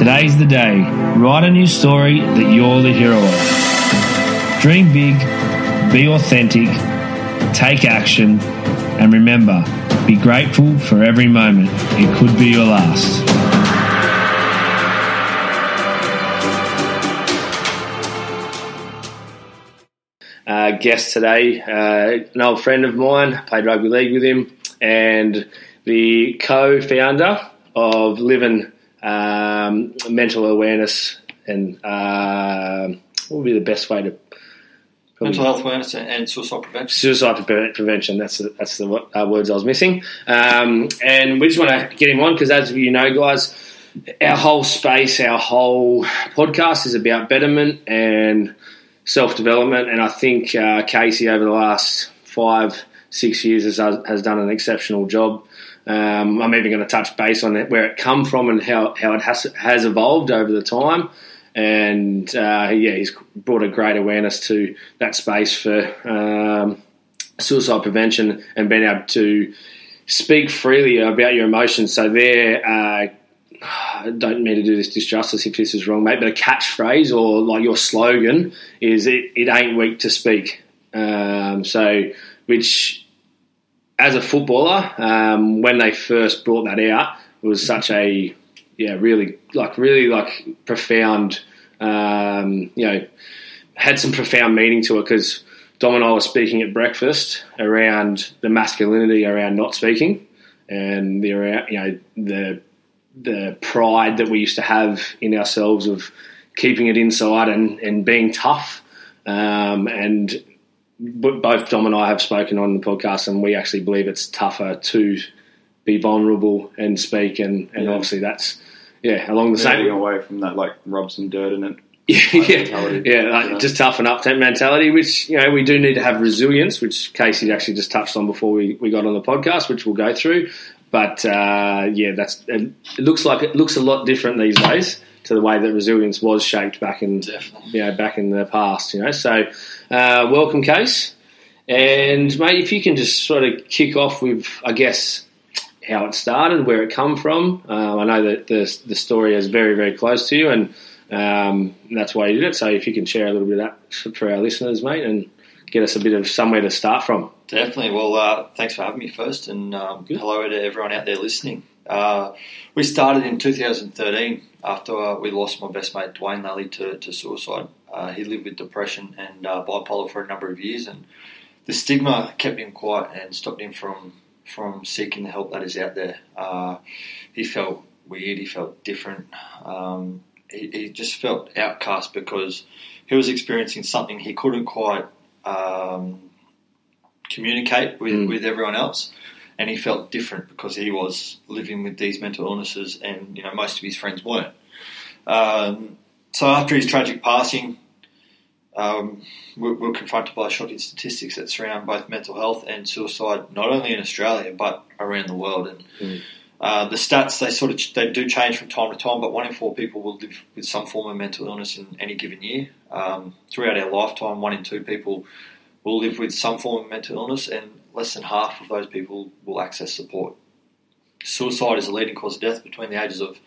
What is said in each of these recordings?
Today's the day. Write a new story that you're the hero of. Dream big, be authentic, take action, and remember, be grateful for every moment. It could be your last. Uh, guest today, uh, an old friend of mine, played rugby league with him, and the co-founder of LIVIN um, Mental Awareness and uh, what would be the best way to Mental health awareness and- suicide prevention. suicide pre- prevention. That's the, that's the uh, words I was missing. Um, and we just want to get him on because, as you know, guys, our whole space, our whole podcast is about betterment and self development. And I think uh, Casey, over the last five, six years, has, has done an exceptional job. Um, I'm even going to touch base on where it come from and how, how it has has evolved over the time. And uh, yeah, he's brought a great awareness to that space for um, suicide prevention and being able to speak freely about your emotions. So there, uh, I don't mean to do this disjustice if this is wrong, mate, but a catchphrase or like your slogan is "it, it ain't weak to speak." Um, so, which as a footballer, um, when they first brought that out, it was such a yeah, really like really like profound. Um, you know, had some profound meaning to it because Dom and I were speaking at breakfast around the masculinity around not speaking and the you know the the pride that we used to have in ourselves of keeping it inside and, and being tough. Um, and both Dom and I have spoken on the podcast, and we actually believe it's tougher to be vulnerable and speak. And, and Yeah. obviously, that's yeah along the Moving same away from that, like rub some dirt in it. yeah, yeah, like Yeah. just toughen up that mentality, which you know we do need to have resilience, which Casey actually just touched on before we, we got on the podcast, which we'll go through. But uh, yeah, that's it looks like it looks a lot different these days to the way that resilience was shaped back in Definitely. you know back in the past. You know, so uh, welcome, Case, and mate, if you can just sort of kick off with, I guess. How it started, where it come from. Uh, I know that the the story is very very close to you, and um, that's why you did it. So if you can share a little bit of that for our listeners, mate, and get us a bit of somewhere to start from. Definitely. Well, uh, thanks for having me first, and um, hello to everyone out there listening. Uh, we started in 2013 after uh, we lost my best mate Dwayne Lally to, to suicide. Uh, he lived with depression and uh, bipolar for a number of years, and the stigma kept him quiet and stopped him from from seeking the help that is out there. Uh, he felt weird. He felt different. Um, he, he just felt outcast because he was experiencing something he couldn't quite um, communicate with, Mm. with everyone else. And he felt different because he was living with these mental illnesses, and you know most of his friends weren't. Um, so after his tragic passing, um, we, we were confronted by shocking statistics that surround both mental health and suicide, not only in Australia but around the world. And Mm. uh, the stats they sort of they do change from time to time, but one in four people will live with some form of mental illness in any given year. Um, throughout our lifetime, one in two people will live with some form of mental illness, and less than half of those people will access support. Suicide is the leading cause of death between the ages of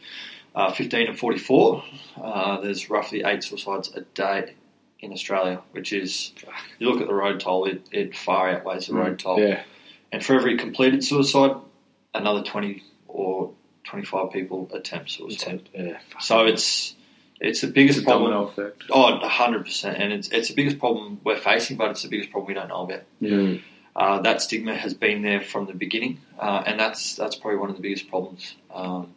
uh, 15 and 44. Uh, there's roughly eight suicides a day in Australia, which is, you look at the road toll, it, it far outweighs the road toll. Yeah, And for every completed suicide, another 20 or 25 people attempt suicide. yeah. So it's it's the biggest It's a problem. effect. Oh, 100%. And it's, it's the biggest problem we're facing, but it's the biggest problem we don't know about. Mm. Uh, that stigma has been there from the beginning, uh, and that's that's probably one of the biggest problems. Um,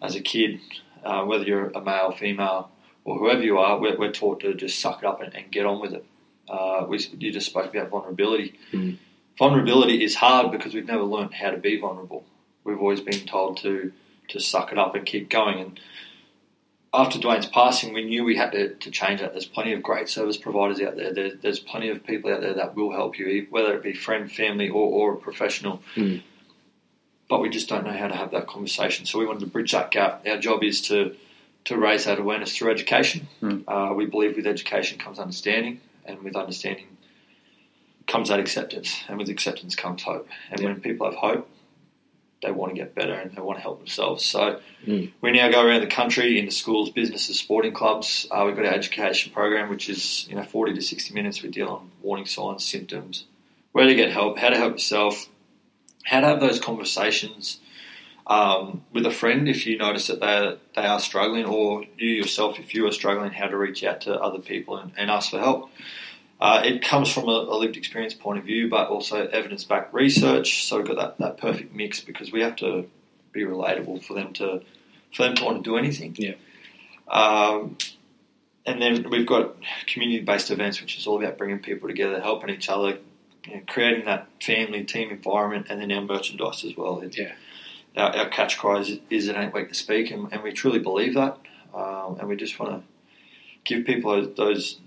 as a kid, uh, whether you're a male, female, or whoever you are, we're, we're taught to just suck it up and, and get on with it. Uh, we, you just spoke about vulnerability. Mm. Vulnerability is hard because we've never learned how to be vulnerable. We've always been told to to suck it up and keep going. And after Dwayne's passing, we knew we had to, to change that. There's plenty of great service providers out there. there. There's plenty of people out there that will help you, whether it be friend, family, or, or a professional. Mm. But we just don't know how to have that conversation. So we wanted to bridge that gap. Our job is to to raise that awareness through education. Mm. Uh, we believe with education comes understanding, and with understanding comes that acceptance, and with acceptance comes hope. And Yeah. when people have hope, they want to get better and they want to help themselves. So Mm. we now go around the country into schools, businesses, sporting clubs. Uh, we've got our education program, which is you know 40 to 60 minutes. We deal on warning signs, symptoms, where to get help, how to help yourself, how to have those conversations um, with a friend if you notice that they they are struggling, or you yourself if you are struggling, how to reach out to other people and, and ask for help. Uh, it comes from a, a lived experience point of view, but also evidence backed research. So we've got that, that perfect mix because we have to be relatable for them to for them to want to do anything. Yeah. Um, and then we've got community based events, which is all about bringing people together, helping each other, you know, creating that family team environment, and then our merchandise as well. It- Yeah. Our, our catch cry is, is it ain't weak to speak, and, and we truly believe that. Um, and we just want to give people those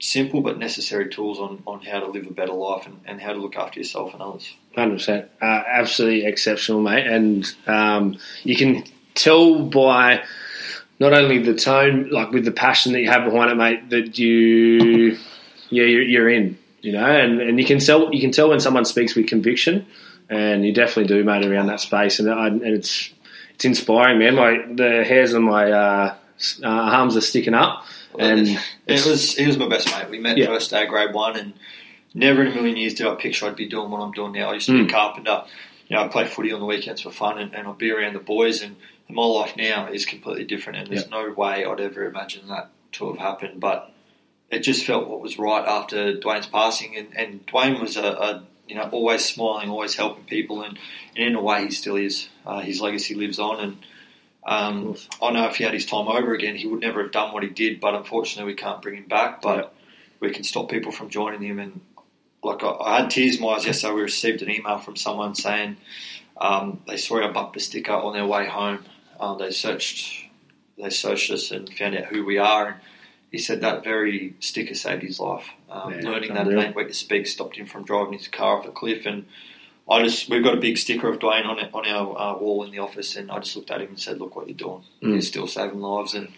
simple but necessary tools on, on how to live a better life and, and how to look after yourself and others. Hundred percent, uh, absolutely exceptional, mate. And um, you can tell by not only the tone, like with the passion that you have behind it, mate, that you, yeah, you're, you're in, you know, and, and you can tell you can tell when someone speaks with conviction, and you definitely do, mate, around that space, and, I, and it's it's inspiring, man. My the hairs on my uh, uh, arms are sticking up, and it was he was my best mate. We met Yeah. first day grade one, and never in a million years did I picture I'd be doing what I'm doing now. I used to be Mm. a carpenter. You know, I play footy on the weekends for fun, and, and I'd be around the boys. And, and my life now is completely different, and there's no way I'd ever imagine that to have happened. But it just felt what was right after Dwayne's passing, and, and Dwayne was a, a you know always smiling, always helping people, and, and in a way he still is. Uh, his legacy lives on, and um, I know if he had his time over again, he would never have done what he did. But unfortunately, we can't bring him back. But we can stop people from joining him. And like I, I had tears in my eyes yesterday. We received an email from someone saying um, they saw our bumper sticker on their way home. Um, they searched, they searched us and found out who we are. And he said that very sticker saved his life. Um, Yeah, learning that it ain't weak to speak stopped him from driving his car off a cliff. And I just we've got a big sticker of Dwayne on it on our uh, wall in the office, and I just looked at him and said, "Look what you're doing. Mm. You're still saving lives." And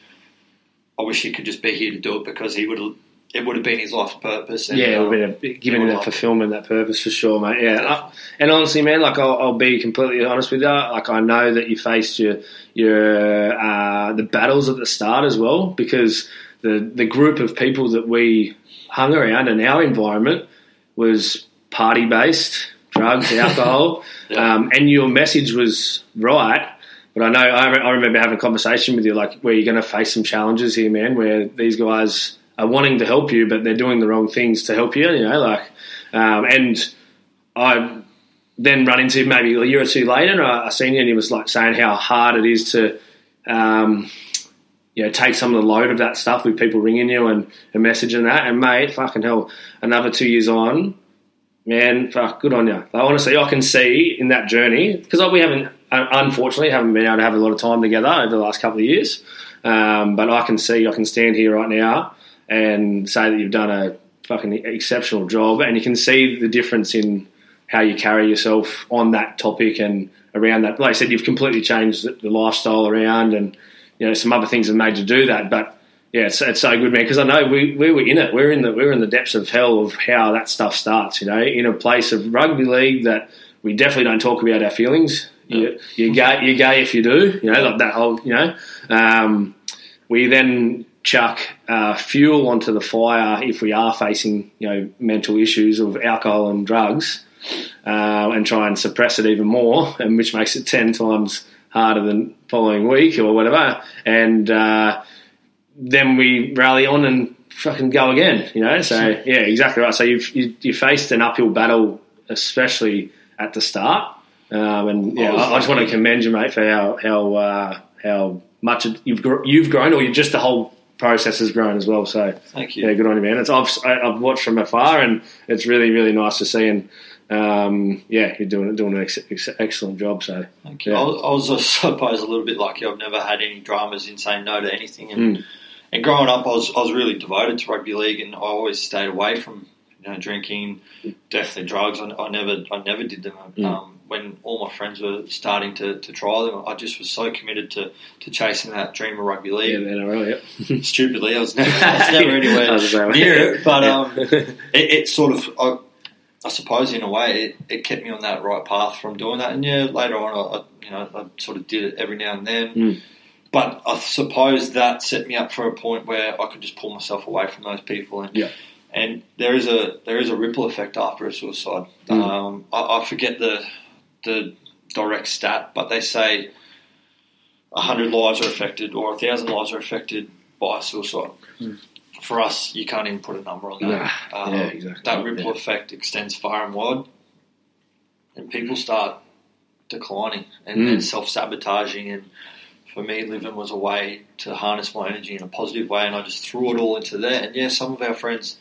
I wish he could just be here to do it because he would it would have been his life's purpose. And, Yeah, it um, would have been a, giving that fulfillment, that purpose for sure, mate. Yeah, I- and honestly, man, like I'll, I'll be completely honest with you. Like I know that you faced your your uh, the battles at the start as well, because the the group of people that we hung around in our environment was party based, drugs, alcohol, Yeah. um, and your message was right. But I know I, re- I remember having a conversation with you, like where you're going to face some challenges here, man. Where these guys are wanting to help you, but they're doing the wrong things to help you. You know, like, um, and I then run into maybe a year or two later, and I, I seen you, and he was like saying how hard it is to, um, you know, take some of the load of that stuff with people ringing you and, and messaging that. And mate, fucking hell, another two years on, man, fuck, good on you. Like, honestly, I can see in that journey because we haven't, uh, unfortunately, haven't been able to have a lot of time together over the last couple of years. Um, but I can see, I can stand here right now and say that you've done a fucking exceptional job, and you can see the difference in how you carry yourself on that topic and around that. Like I said, you've completely changed the, the lifestyle around, and you know some other things have made you do that. But yeah, it's, it's so good, man. Because I know we, we were in it. We're in the we're in the depths of hell of how that stuff starts. You know, in a place of rugby league that we definitely don't talk about our feelings. You, you're gay. You're gay if you do. You know, like that whole. You know, um, we then chuck uh, fuel onto the fire if we are facing you know mental issues of alcohol and drugs, uh, and try and suppress it even more, and which makes it ten times harder than following week or whatever. And uh, then we rally on and fucking go again. You know, so yeah, exactly right. So you've you, you faced an uphill battle, especially at the start. Um, and yeah, I I, just want to commend you, mate, for how how uh, how much you've gr- you've grown, or you just the whole process has grown as well. So Thank you. yeah, good on you, man. It's I've I've watched from afar, and it's really really nice to see. And um, yeah, you're doing doing an ex- ex- excellent job. So Thank you. Yeah. I, was, I was, I suppose, a little bit lucky. I've never had any dramas in saying no to anything. And, Mm. And growing up, I was, I was really devoted to rugby league, and I always stayed away from you know drinking, definitely drugs. I, I never, I never did them. Mm. Um, when all my friends were starting to, to try them, I just was so committed to, to chasing that dream of rugby league. the NRL, yep. Stupidly, I was never, I was never anywhere was the same way. near it. But um, it, it sort of I, I suppose in a way it, it kept me on that right path from doing that. And yeah, later on, I, I you know I sort of did it every now and then. Mm. But I suppose that set me up for a point where I could just pull myself away from those people. And Yeah. and there is a there is a ripple effect after a suicide. Mm. Um, I, I forget the the direct stat, but they say hundred lives are affected or thousand lives are affected by suicide. Mm. For us, you can't even put a number on that. Nah. Um, Yeah, exactly. That ripple Yeah. effect extends far and wide, and people start declining and, Mm. and self sabotaging. And for me, LIVIN was a way to harness my energy in a positive way, and I just threw it all into there. And yeah, some of our friends,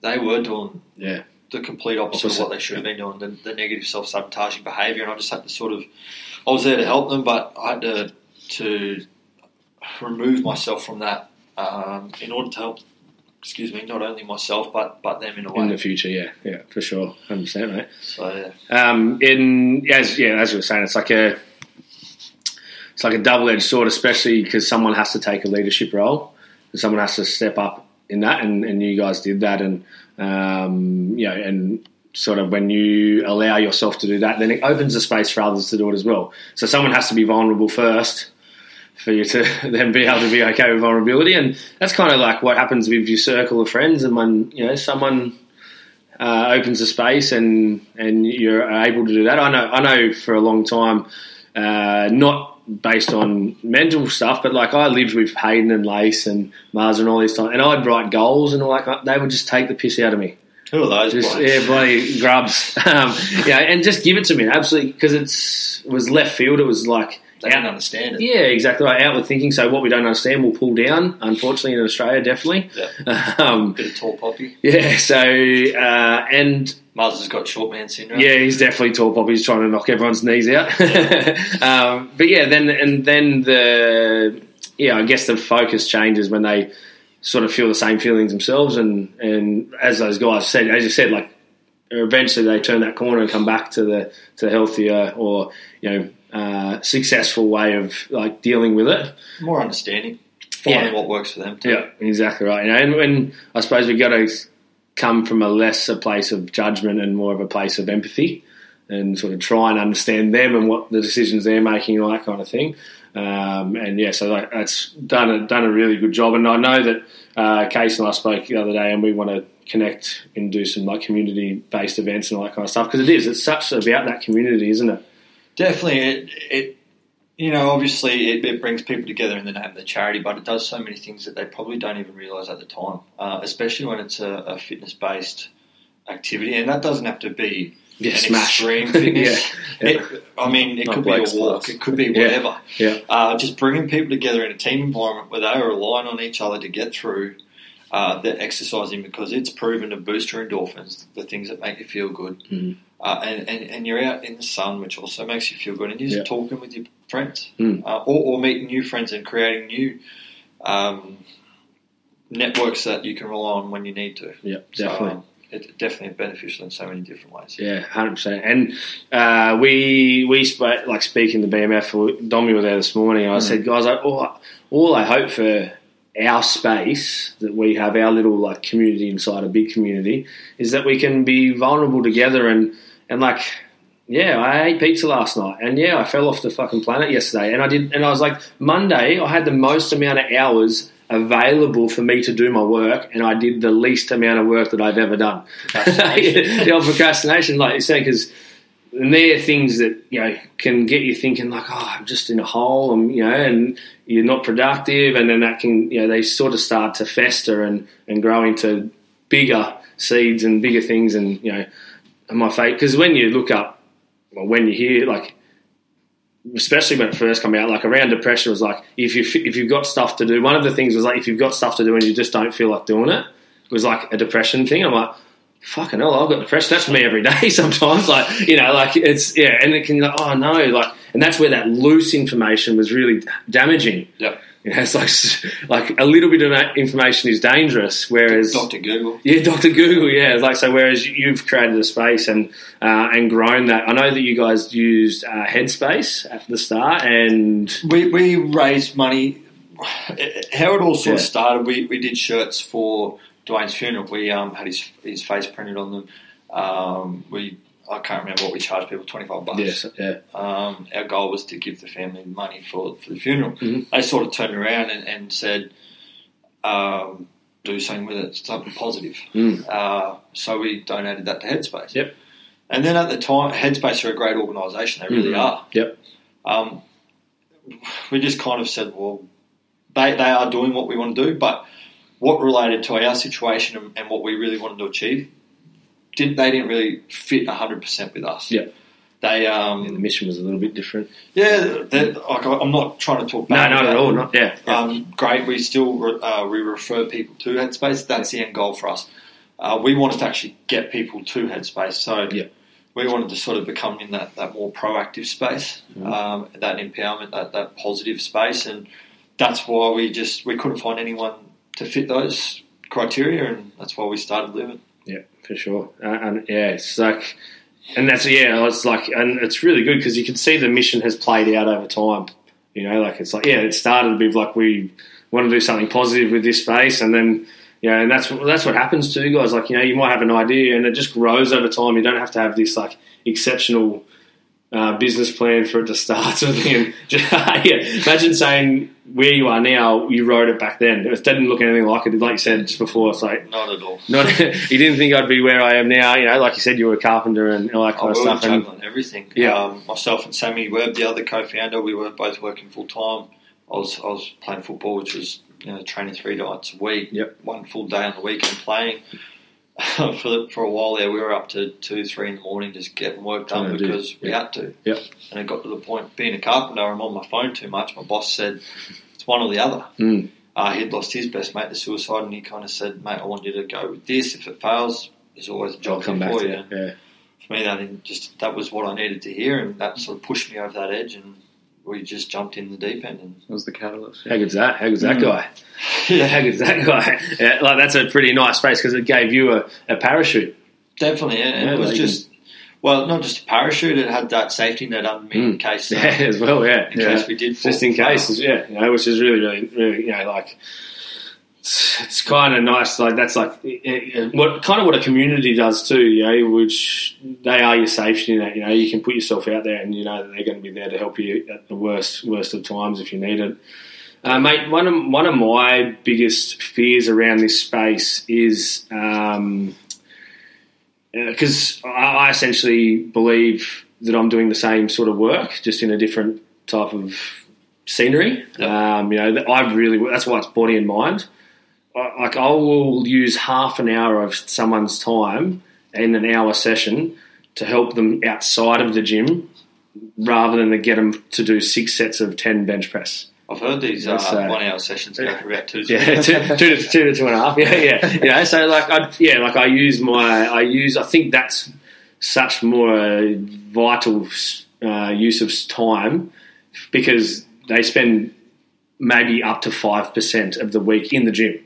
they were doing Yeah. the complete opposite, Opposite, of what they should have been doing, the, the negative self sabotaging behaviour, and I just had to sort of, I was there to help them, but I had to to remove myself from that um, in order to help. Excuse me, not only myself but but them in a way. In the future, yeah, yeah, for sure, percent, mate. so yeah, Um, in as yeah, as you were saying, it's like a it's like a double edged sword, especially because someone has to take a leadership role, and someone has to step up in that, and, and you guys did that, and um, you know, and sort of when you allow yourself to do that, then it opens the space for others to do it as well. So someone has to be vulnerable first for you to then be able to be okay with vulnerability, and that's kind of like what happens with your circle of friends, and when you know someone uh, opens a space and and you're able to do that. I know I know for a long time, uh, not based on mental stuff, but like I lived with Hayden and Lace and Mars and all these times, and I'd write goals and all that. They would just take the piss out of me. who are those? Just yeah, bloody grubs. um, yeah, and just give it to me absolutely because it's it was left field. It was like they didn't understand it. yeah, exactly right. Outward thinking. So what we don't understand, we'll pull down. Unfortunately, in Australia, definitely. Um, Bit of tall poppy. yeah. So uh, and Mars has got short man syndrome. yeah, he's definitely tall pop. He's trying to knock everyone's knees out. um, but yeah, then and then the yeah, I guess the focus changes when they sort of feel the same feelings themselves, and and as those guys said, as you said, like eventually they turn that corner and come back to the to the healthier or you know uh, successful way of like dealing with it. more understanding, finding Yeah. what works for them. Too. Yeah, exactly right. You know, and when I suppose we got to come from a lesser place of judgment and more of a place of empathy, and sort of try and understand them and what the decisions they're making, and all that kind of thing. Um, and yeah, so that, that's done a done a really good job. And I know that uh, Case and I spoke the other day, and we want to connect and do some like community based events and all that kind of stuff because it is it's such about that community, isn't it? Definitely, it, it you know, obviously it, it brings people together in the name of the charity, but it does so many things that they probably don't even realise at the time, uh, especially when it's a, a fitness based activity, and that doesn't have to be Yeah, an smash. extreme fitness. Yeah, yeah. It, I mean, it Not could be a walk, class. it could be whatever. Yeah. Uh, just bringing people together in a team environment where they are relying on each other to get through uh, the exercising because it's proven to boost your endorphins, the things that make you feel good. Mhm. Uh, and, and, and you're out in the sun, which also makes you feel good, and you're Yeah. talking with your friends, Mm. uh, or, or meeting new friends and creating new um, networks that you can rely on when you need to. Yeah, So, definitely. um, it's definitely beneficial in so many different ways. Yeah, hundred percent. And uh, we we spoke like speaking to BMF. Domi was there this morning. I said, guys, I, all, all I hope for our space that we have, our little like community inside a big community, is that we can be vulnerable together and and like. Yeah, I ate pizza last night, and yeah, I fell off the fucking planet yesterday, and I did, and I was like, Monday, I had the most amount of hours available for me to do my work, and I did the least amount of work that I've ever done. the old procrastination, like you said, because they're things that you know can get you thinking like, oh, I'm just in a hole, and you know, and you're not productive, and then that can, you know, they sort of start to fester and and grow into bigger seeds and bigger things, and you know, and my fate because when you look up, well, when you hear like. Especially when it first came out, like around depression was like if you if you've got stuff to do. One of the things was like if you've got stuff to do and you just don't feel like doing it, it was like a depression thing. I'm like, fucking hell, I've got depression. That's me every day sometimes. Like, you know, like it's, yeah, and it can, like, oh no, like, and that's where that loose information was really damaging. Yep. You know, it's like, like a little bit of information is dangerous, whereas. Dr. Google. Yeah, Dr. Google, yeah. Like, so whereas you've created a space and, uh, and grown that, I know that you guys used uh, Headspace at the start and. We, we raised money. How it all sort of started, we, we did shirts for Dwayne's funeral. We um, had his, his face printed on them. Um, we I can't remember what we charged people twenty five bucks. Yes, yeah, Um, our goal was to give the family money for for the funeral. Mhm. They sort of turned around and, and said, um, "Do something with it, something positive." Mm. Uh, so we donated that to Headspace. Yep. And then at the time, Headspace are a great organisation. They really Mhm. are. Yep. Um, we just kind of said, well, they, they are doing what we want to do, but what related to our situation and, and what we really wanted to achieve, didn't they didn't really fit hundred percent with us. Yep. They And the um mission was a little bit different. yeah like I- I'm not trying to talk No, not about at all. Not yeah. yeah. Um, great. We still re- uh, we refer people to Headspace. That's the end goal for us. Uh, we wanted to actually get people to Headspace, so Yeah. we wanted to sort of become in that, that more proactive space, Mhm. um, that empowerment, that, that positive space, and that's why we just we couldn't find anyone to fit those criteria, and that's why we started LIVIN. Yeah, for sure. Uh, and yeah, it's like, and that's yeah, it's like, and it's really good because you can see the mission has played out over time. You know, like it's like yeah, it started with like we want to do something positive with this space, and then you know, and that's that's what happens to guys. Like you know, you might have an idea, and it just grows over time. You don't have to have this like exceptional. Uh, business plan for it to start, sort of thing. Just, yeah, imagine saying where you are now, you wrote it back then. It didn't look anything like it. Like you said just before, it's like Not at all. not you didn't think I'd be where I am now. You know, like you said, you were a carpenter and all that kind of was stuff. And juggling everything. Yeah. Um, myself and Sammy Webb, the other co-founder, we were both working full time. I was I was playing football, which was you know training three nights a week. Yep. One full day on the weekend playing. for for a while there, we were up to two, three in the morning, just getting work done Trying to do- because we yeah. had to. Yep. And it got to the point, being a carpenter, I'm on my phone too much. My boss said it's one or the other. Mm. Uh, he'd lost his best mate to suicide, and he kind of said, "Mate, I want you to go with this. If it fails, there's always a job come back for to you." you. Yeah. for me, that just that was what I needed to hear, and that sort of pushed me over that edge, and we just jumped in the deep end. And That was the catalyst. How good's that? How good's that Mm. guy? Yeah, how good's that guy? Yeah, like that's a pretty nice space because it gave you a, a parachute. definitely, yeah, and Yeah, it was like you just well, not just a parachute; it had that safety net under me in Mm. case, uh, Yeah, as well. Yeah, in yeah. case we did, fall, just in fail. case. Yeah, you know, which is really, really, really, you know, like it's, it's kind of nice. Like that's like what kind of what a community does too. You know, which they are your safety net. You know, you can put yourself out there, and you know they're going to be there to help you at the worst, worst of times if you need it. Uh, mate, one of one of my biggest fears around this space is because I, I essentially believe that I'm doing the same sort of work, just in a different type of scenery. Yep. Um, you know, that I really that's why it's body and mind. I, like I will use half an hour of someone's time in an hour session to help them outside of the gym, rather than to get them to do six sets of ten bench press. I've heard these uh, That's, uh, one-hour sessions go for about two. Yeah, two, two to two to two and a half. Yeah, yeah. You know, so like, I yeah, like I use my, I use. I think that's such more a vital uh, use of time because they spend maybe up to five percent of the week in the gym.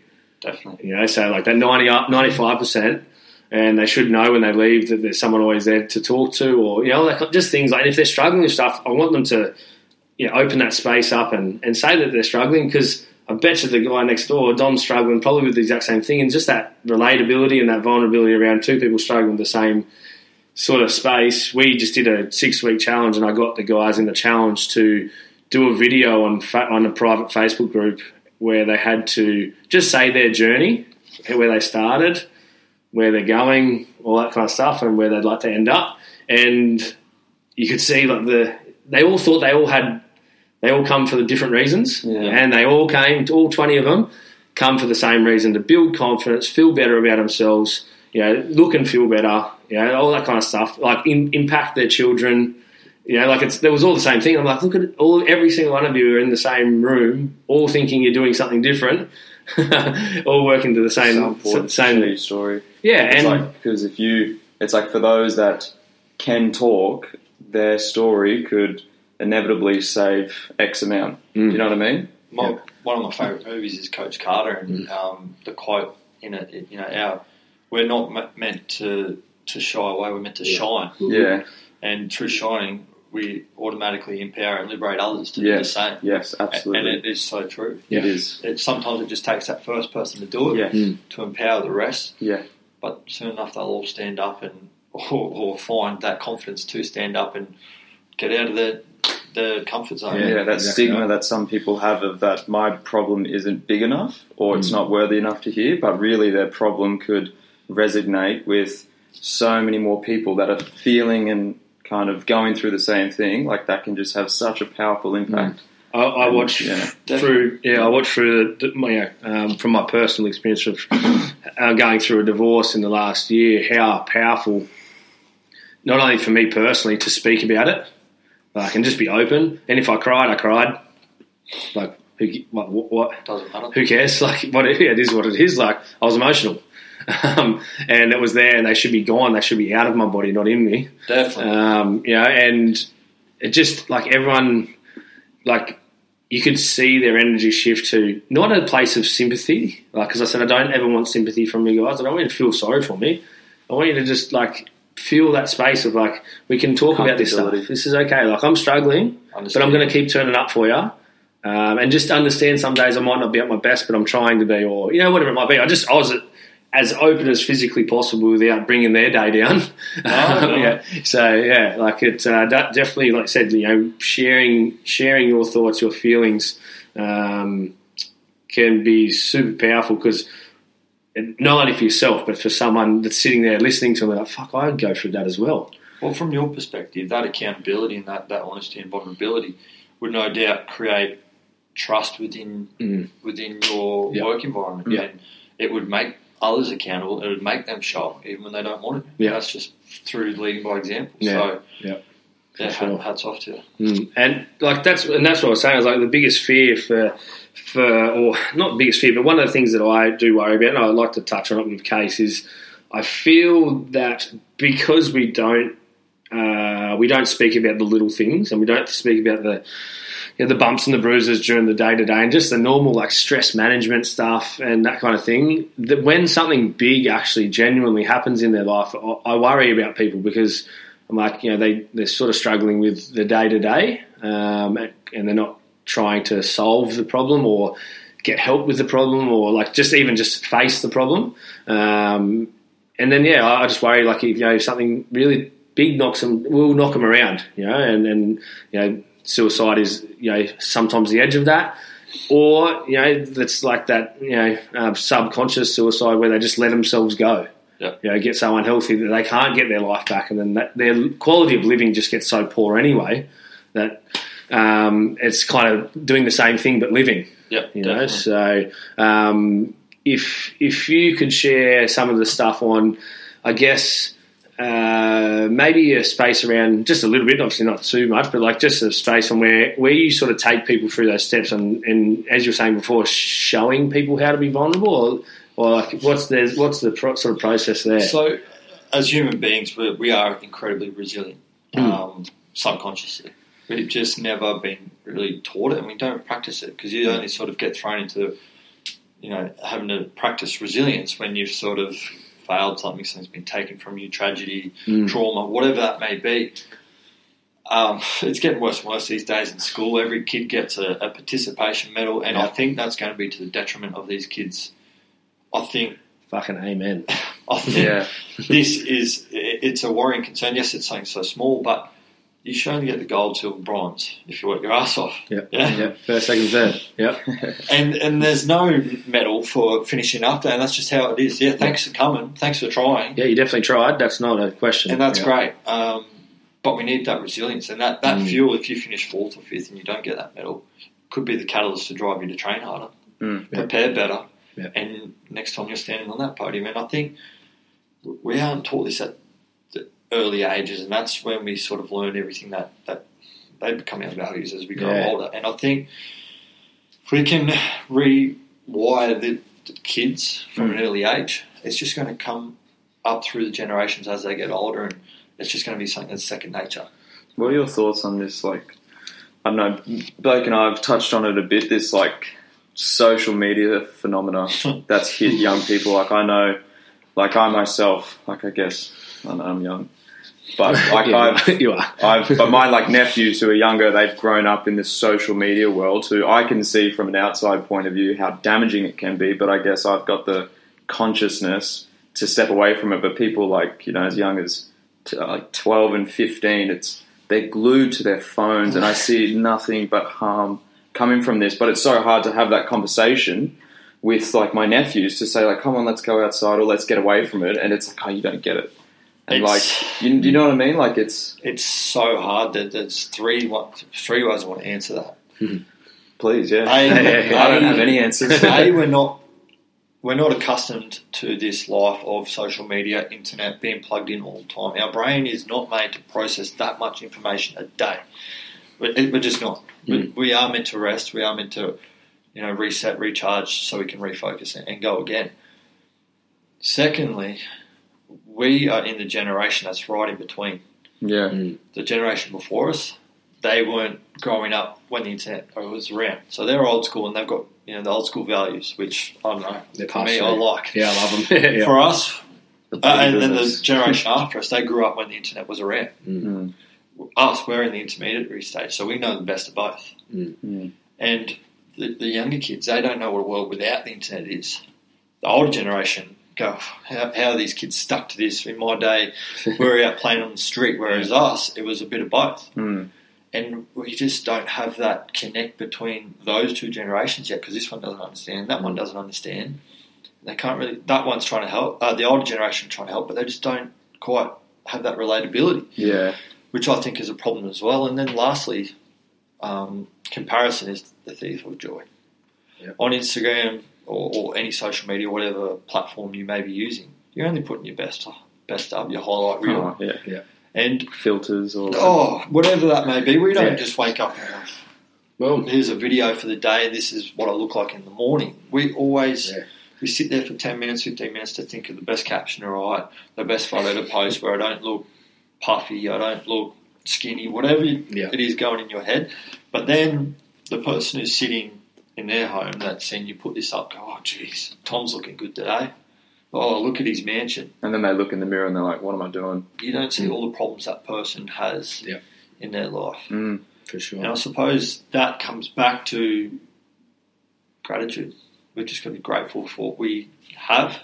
Definitely. You know, so like that 95 percent, and they should know when they leave that there's someone always there to talk to, or you know, like just things like if they're struggling with stuff, I want them to, you know, open that space up and, and say that they're struggling because I bet you the guy next door, Dom's struggling probably with the exact same thing, and just that relatability and that vulnerability around two people struggling with the same sort of space. We just did a six week challenge, and I got the guys in the challenge to do a video on fa- on a private Facebook group where they had to just say their journey, where they started, where they're going, all that kind of stuff, and where they'd like to end up. And you could see like the they all thought they all had they all come for the different reasons, Yeah. and they all came, all twenty of them, come for the same reason to build confidence, feel better about themselves, you know, look and feel better, you know, all that kind of stuff, like in, impact their children. You know, like it's there was all the same thing. I'm like, look at all every single one of you are in the same room, all thinking you're doing something different, all working to the same important same. share story. Yeah, It's and like because if you, it's like for those that can talk, their story could inevitably save X amount. Mm. You know what I mean? My, Yeah. One of my favourite movies is Coach Carter, and um, the quote in it, it, you know, our we're not me- meant to to shy away. We're meant to Yeah. shine, Yeah. and through shining, we automatically empower and liberate others to do the same. Yes. Absolutely. And it is so true. Yeah. It is. It, sometimes it just takes that first person to do it Yeah. Mm. to empower the rest. Yeah. But soon enough, they'll all stand up and or, or find that confidence to stand up and get out of the the comfort zone. Yeah, Yeah, that exactly stigma right. that some people have of that my problem isn't big enough or Mm. it's not worthy enough to hear, but really their problem could resonate with so many more people that are feeling and kind of going through the same thing. Like that can just have such a powerful impact. I, I watch Yeah, through. Yeah, I watch through the, my, you know, um, from my personal experience of uh, going through a divorce in the last year. How powerful, not only for me personally to speak about it, but I can just be open. And if I cried, I cried. Like who? What? what, what Doesn't matter. who cares? Like, what it, it is, what it is. Like, I was emotional, um, and it was there, and they should be gone. They should be out of my body, not in me. Definitely. Um, you know, and it just like everyone, like you could see their energy shift to not a place of sympathy. Like, because I said, I don't ever want sympathy from you guys. I don't want you to feel sorry for me. I want you to just like feel that space of like we can talk about this stuff. This is okay. Like I'm struggling, but I'm going to keep turning up for you. Um, and just understand some days I might not be at my best, but I'm trying to be, or you know whatever it might be. I just I was as open as physically possible without bringing their day down. no. yeah. So yeah, like it uh, definitely, like I said, you know, sharing sharing your thoughts, your feelings, um, can be super powerful because not only for yourself, but for someone that's sitting there listening to them, like fuck, I'd go through that as well. Well, from your perspective, that accountability and that, that honesty and vulnerability would no doubt create trust within Mm. within your Yeah. work environment, Yeah. and it would make others accountable. It would make them show up even when they don't want it. Yeah. that's just through leading by example. Yeah. So, Yeah. yeah, sure. hats off to you. Mm. And like that's and that's what I was saying. I was like the biggest fear for for or not biggest fear, but one of the things that I do worry about, and I like to touch on it with Case, is I feel that because we don't uh, we don't speak about the little things and we don't speak about the you know, the bumps and the bruises during the day to day and just the normal like stress management stuff and that kind of thing. That when something big actually genuinely happens in their life, I worry about people because I'm like, you know, they they're sort of struggling with the day to day, and they're not trying to solve the problem or get help with the problem or like just even just face the problem. Um, and then yeah, I I just worry like if you know if something really big knocks them, will knock them around, you know, and and you know suicide is you know sometimes the edge of that. Or you know, that's like that you know uh, subconscious suicide where they just let themselves go Yeah. you know, get so unhealthy that they can't get their life back, and then that, their quality of living just gets so poor anyway that um, it's kind of doing the same thing but living. Yeah, You know, definitely. so um, if if you could share some of the stuff on, I guess. Uh, maybe a space around just a little bit, obviously not too much, but like just a space on where, where you sort of take people through those steps and, and as you were saying before, showing people how to be vulnerable or, or like what's the what's the pro- sort of process there? So, as human beings, we, we are incredibly resilient, Hmm. um, subconsciously. We've just never been really taught it, and we don't practice it because you only sort of get thrown into, you know, having to practice resilience when you've sort of failed something, something's been taken from you, tragedy, Mm. trauma, whatever that may be. Um, it's getting worse and worse these days in school. Every kid gets a, a participation medal, and I think that's going to be to the detriment of these kids. I think Fucking amen. I think Yeah. this is it's a worrying concern. Yes, it's something so small, but you should only get the gold, silver, bronze if you work your ass off. Yeah. Yeah. Yeah. First, second, third. Yep. And and there's no medal for finishing after, and that's just how it is. Yeah, thanks for coming, thanks for trying, Yeah, you definitely tried. That's not a question. and that's Yeah. great. Um, but we need that resilience and that, that Mm. fuel. If you finish fourth or fifth and you don't get that medal, could be the catalyst to drive you to train harder, Mm. Yeah. prepare better, Yeah. and next time you're standing on that podium. And I think we aren't taught this at early ages, and that's when we sort of learn everything that that they become our values as we grow Yeah. older. And I think if we can rewire the, the kids from Mm. an early age, it's just going to come up through the generations as they get older, and it's just going to be something that's second nature. What are your thoughts on this? Like, I don't know, Blake and I have touched on it a bit. This like social media phenomena that's hit young people. Like I know, like I myself, like I guess I know I'm young, but like Yeah, I've, you are. I've, but my like nephews who are younger, they've grown up in this social media world. So I can see from an outside point of view how damaging it can be. But I guess I've got the consciousness to step away from it. But people like you know as young as t- uh, like 12 and 15, it's they're glued to their phones, and I see nothing but harm coming from this. But it's so hard to have that conversation with like my nephews to say like, "Come on, let's go outside or let's get away from it," and it's like, "Oh, you don't get it." And It's- like, you, you know what I mean? Like, it's It's so hard that there's three one- three ways I want to answer that. Hmm. please, yeah. I- I don't have any answers. A, we're not we're not accustomed to this life of social media, internet, being plugged in all the time. Our brain is not made to process that much information a day. We're, we're just not. We, hmm. we are meant to rest. We are meant to, you know, reset, recharge, so we can refocus and, and go again. Secondly, we are in the generation that's right in between yeah, the generation before us, they weren't growing up when the internet was around. So they're old school and they've got you know the old school values, which I don't know. They're For me, I like. Yeah, I love them. yeah. For us, the uh, and then the generation after us, they grew up when the internet was around. Mm. Us, we're in the intermediary stage, so we know the best of both. Mm. And the, the younger kids, they don't know what a world without the internet is. The older generation go, how, how are these kids stuck to this? In my day, we were out playing on the street, whereas us, it was a bit of both. Mm. and we just don't have that connect between those two generations yet because this one doesn't understand, that one doesn't understand. They can't really. That one's trying to help. Uh, the older generation trying to help, but they just don't quite have that relatability, yeah, which I think is a problem as well. And then lastly, um, comparison is the thief of joy. On Instagram or, or any social media, whatever platform you may be using, you're only putting your best best up, your highlight reel, Oh, yeah, and filters or oh, whatever that may be. We don't Yeah. just wake up and go, Well, here's a video for the day this is what I look like in the morning. We always Yeah. we sit there for ten minutes, fifteen minutes to think of the best caption to write, the best photo to post where I don't look puffy, I don't look skinny, whatever Yeah. it is going in your head. But then the person who's sitting in their home that's seen you put this up go, Oh geez, Tom's looking good today. Oh, look at his mansion. and then they look in the mirror and they're like, "What am I doing?" You don't see all the problems that person has Yeah. in their life. Mm. for sure. And I suppose that comes back to gratitude. We're just going to be grateful for what we have.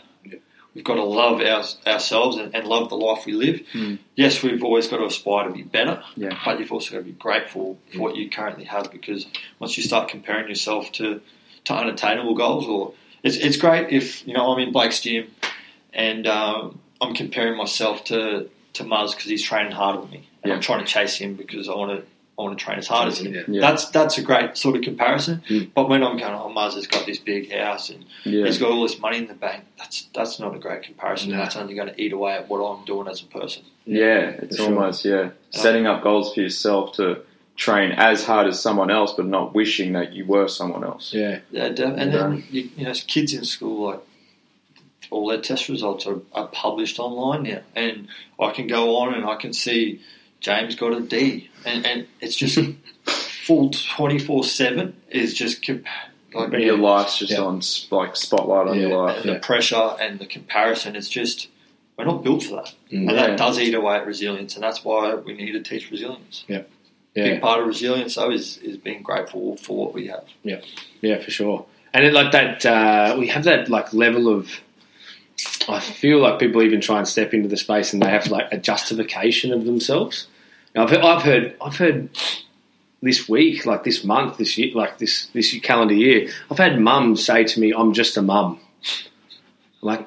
We've got to love our, ourselves and, and love the life we live. Mm. Yes, we've always got to aspire to be better, Yeah. but you've also got to be grateful for what you currently have because once you start comparing yourself to, to unattainable goals, or it's, it's great if you know I'm in Blake's gym and um, I'm comparing myself to to Muzz because he's training harder than me, and Yeah. I'm trying to chase him because I want to I want to train as hard as him. Yeah. Yeah. That's that's a great sort of comparison. Mm. But when I'm going, oh, Muzz has got this big house and Yeah, he's got all this money in the bank, that's that's not a great comparison. No. That's only going to eat away at what I'm doing as a person. yeah, it's For sure. almost yeah, setting up goals for yourself to train as hard as someone else, but not wishing that you were someone else. Yeah, Yeah, and then you, you know, kids in school like all their test results are, are published online now, and I can go on and I can see James got a D, and, and it's just full twenty four seven is just comp- like Your life's just Yeah. on like spotlight on Yeah. your life. and the pressure and the comparison. It's just we're not built for that, Mm. and that does eat away at resilience, and that's why we need to teach resilience. yeah, Big part of resilience, though, is is being grateful for what we have. yeah, for sure. And it, like that, uh, we have that like level of. I feel like people even try and step into the space and they have like a justification of themselves. Now, I've, I've heard, I've heard this week, like this month, this year, like this this calendar year, I've had mums say to me, "I'm just a mum." Like,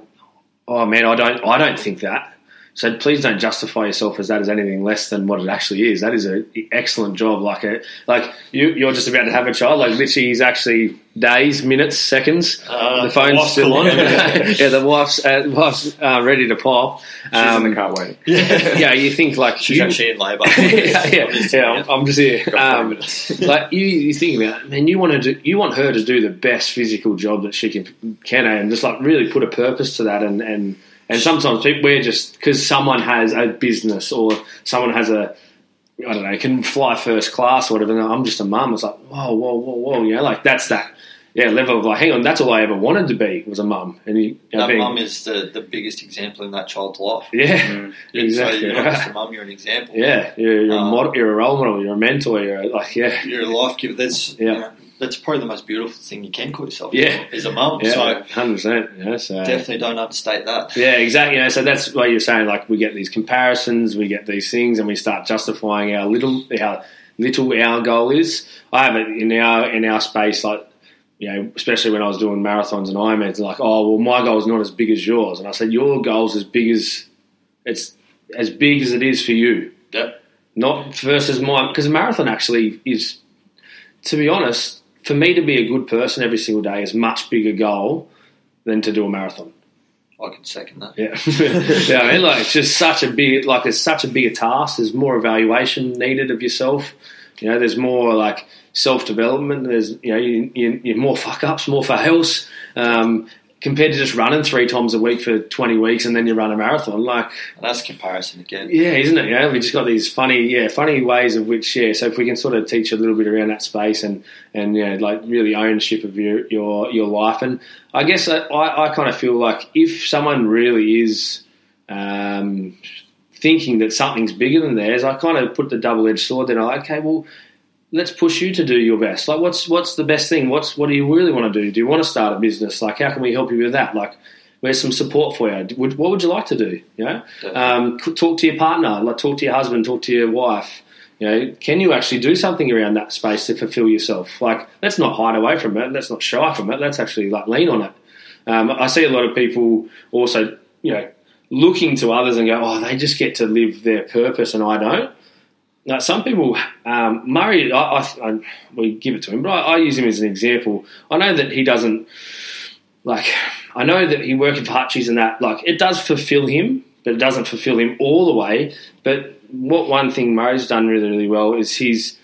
oh man, I don't, I don't think that. So please don't justify yourself as that as anything less than what it actually is. That is an excellent job. Like a, like you, you're just about to have a child. Like literally, he's actually days, minutes, seconds. Uh, the phone's wife's still on. yeah, the wife's uh, wife's uh, ready to pop. She's in Um, the car waiting. yeah, you think like She's you- actually in labour. yeah, yeah, yeah, I'm, I'm just here. Um, like you, you think about, it, man, you want to do, you want her to do the best physical job that she can, can, and just like really put a purpose to that, and and and sometimes people we're just because someone has a business or someone has a. I don't know, can fly first class or whatever. and I'm just a mum. It's like, whoa, whoa, whoa, whoa. You know, like that's that, yeah, level of like, hang on, that's all I ever wanted to be was a mum. And you, you know, that being- mum is the, the biggest example in that child's life. yeah, Mm. exactly. So you're not just a mum, you're an example. yeah, you're, you're, a Um, model, you're a role model, you're a mentor, you're a, like, yeah, You're a life giver. There's Yeah. you know, that's probably the most beautiful thing you can call yourself. Yeah. is a mum. Yeah, So hundred percent. Yeah, so definitely don't understate that. Yeah, exactly. You know, so that's what you're saying. Like we get these comparisons, we get these things, and we start justifying our little how little our goal is. I have it in our in our space, like you know, especially when I was doing marathons and Ironmans. Like, oh well, my goal is not as big as yours, and I said your goal's as big as it's as big as it is for you. Yep. Not versus mine, because a marathon actually is, to be honest, for me to be a good person every single day is much bigger goal than to do a marathon. I can second that. Yeah, yeah. I mean, like it's just such a big, like it's such a bigger task. There's more evaluation needed of yourself. You know, there's more like self development. There's you know, you, you, you more fuck ups, more fails. Um, compared to just running three times a week for 20 weeks and then you run a marathon, like That's comparison again. yeah, isn't it? Yeah, we just got these funny, yeah, funny ways of which, yeah. So if we can sort of teach a little bit around that space and and yeah, like really ownership of your your your life, and I guess I I, I kind of feel like if someone really is um, thinking that something's bigger than theirs, I kind of put the double edged sword. Then I okay, well. Let's push you to do your best. Like, what's what's the best thing? What's what do you really want to do? Do you want to start a business? Like, how can we help you with that? Like, where's some support for you? Would, what would you like to do? You know, um, talk to your partner, like talk to your husband, talk to your wife. You know, can you actually do something around that space to fulfill yourself? Like, let's not hide away from it. Let's not shy from it. Let's actually like lean on it. Um, I see a lot of people also, you know, looking to others and go, oh, they just get to live their purpose and I don't. Now, some people, um, Murray, I, I, I, we give it to him, but I, I use him as an example. I know that he doesn't, like, I know that he working for Hutchies and that, like, it does fulfill him, but it doesn't fulfill him all the way. But what one thing Murray's done really, really well is he's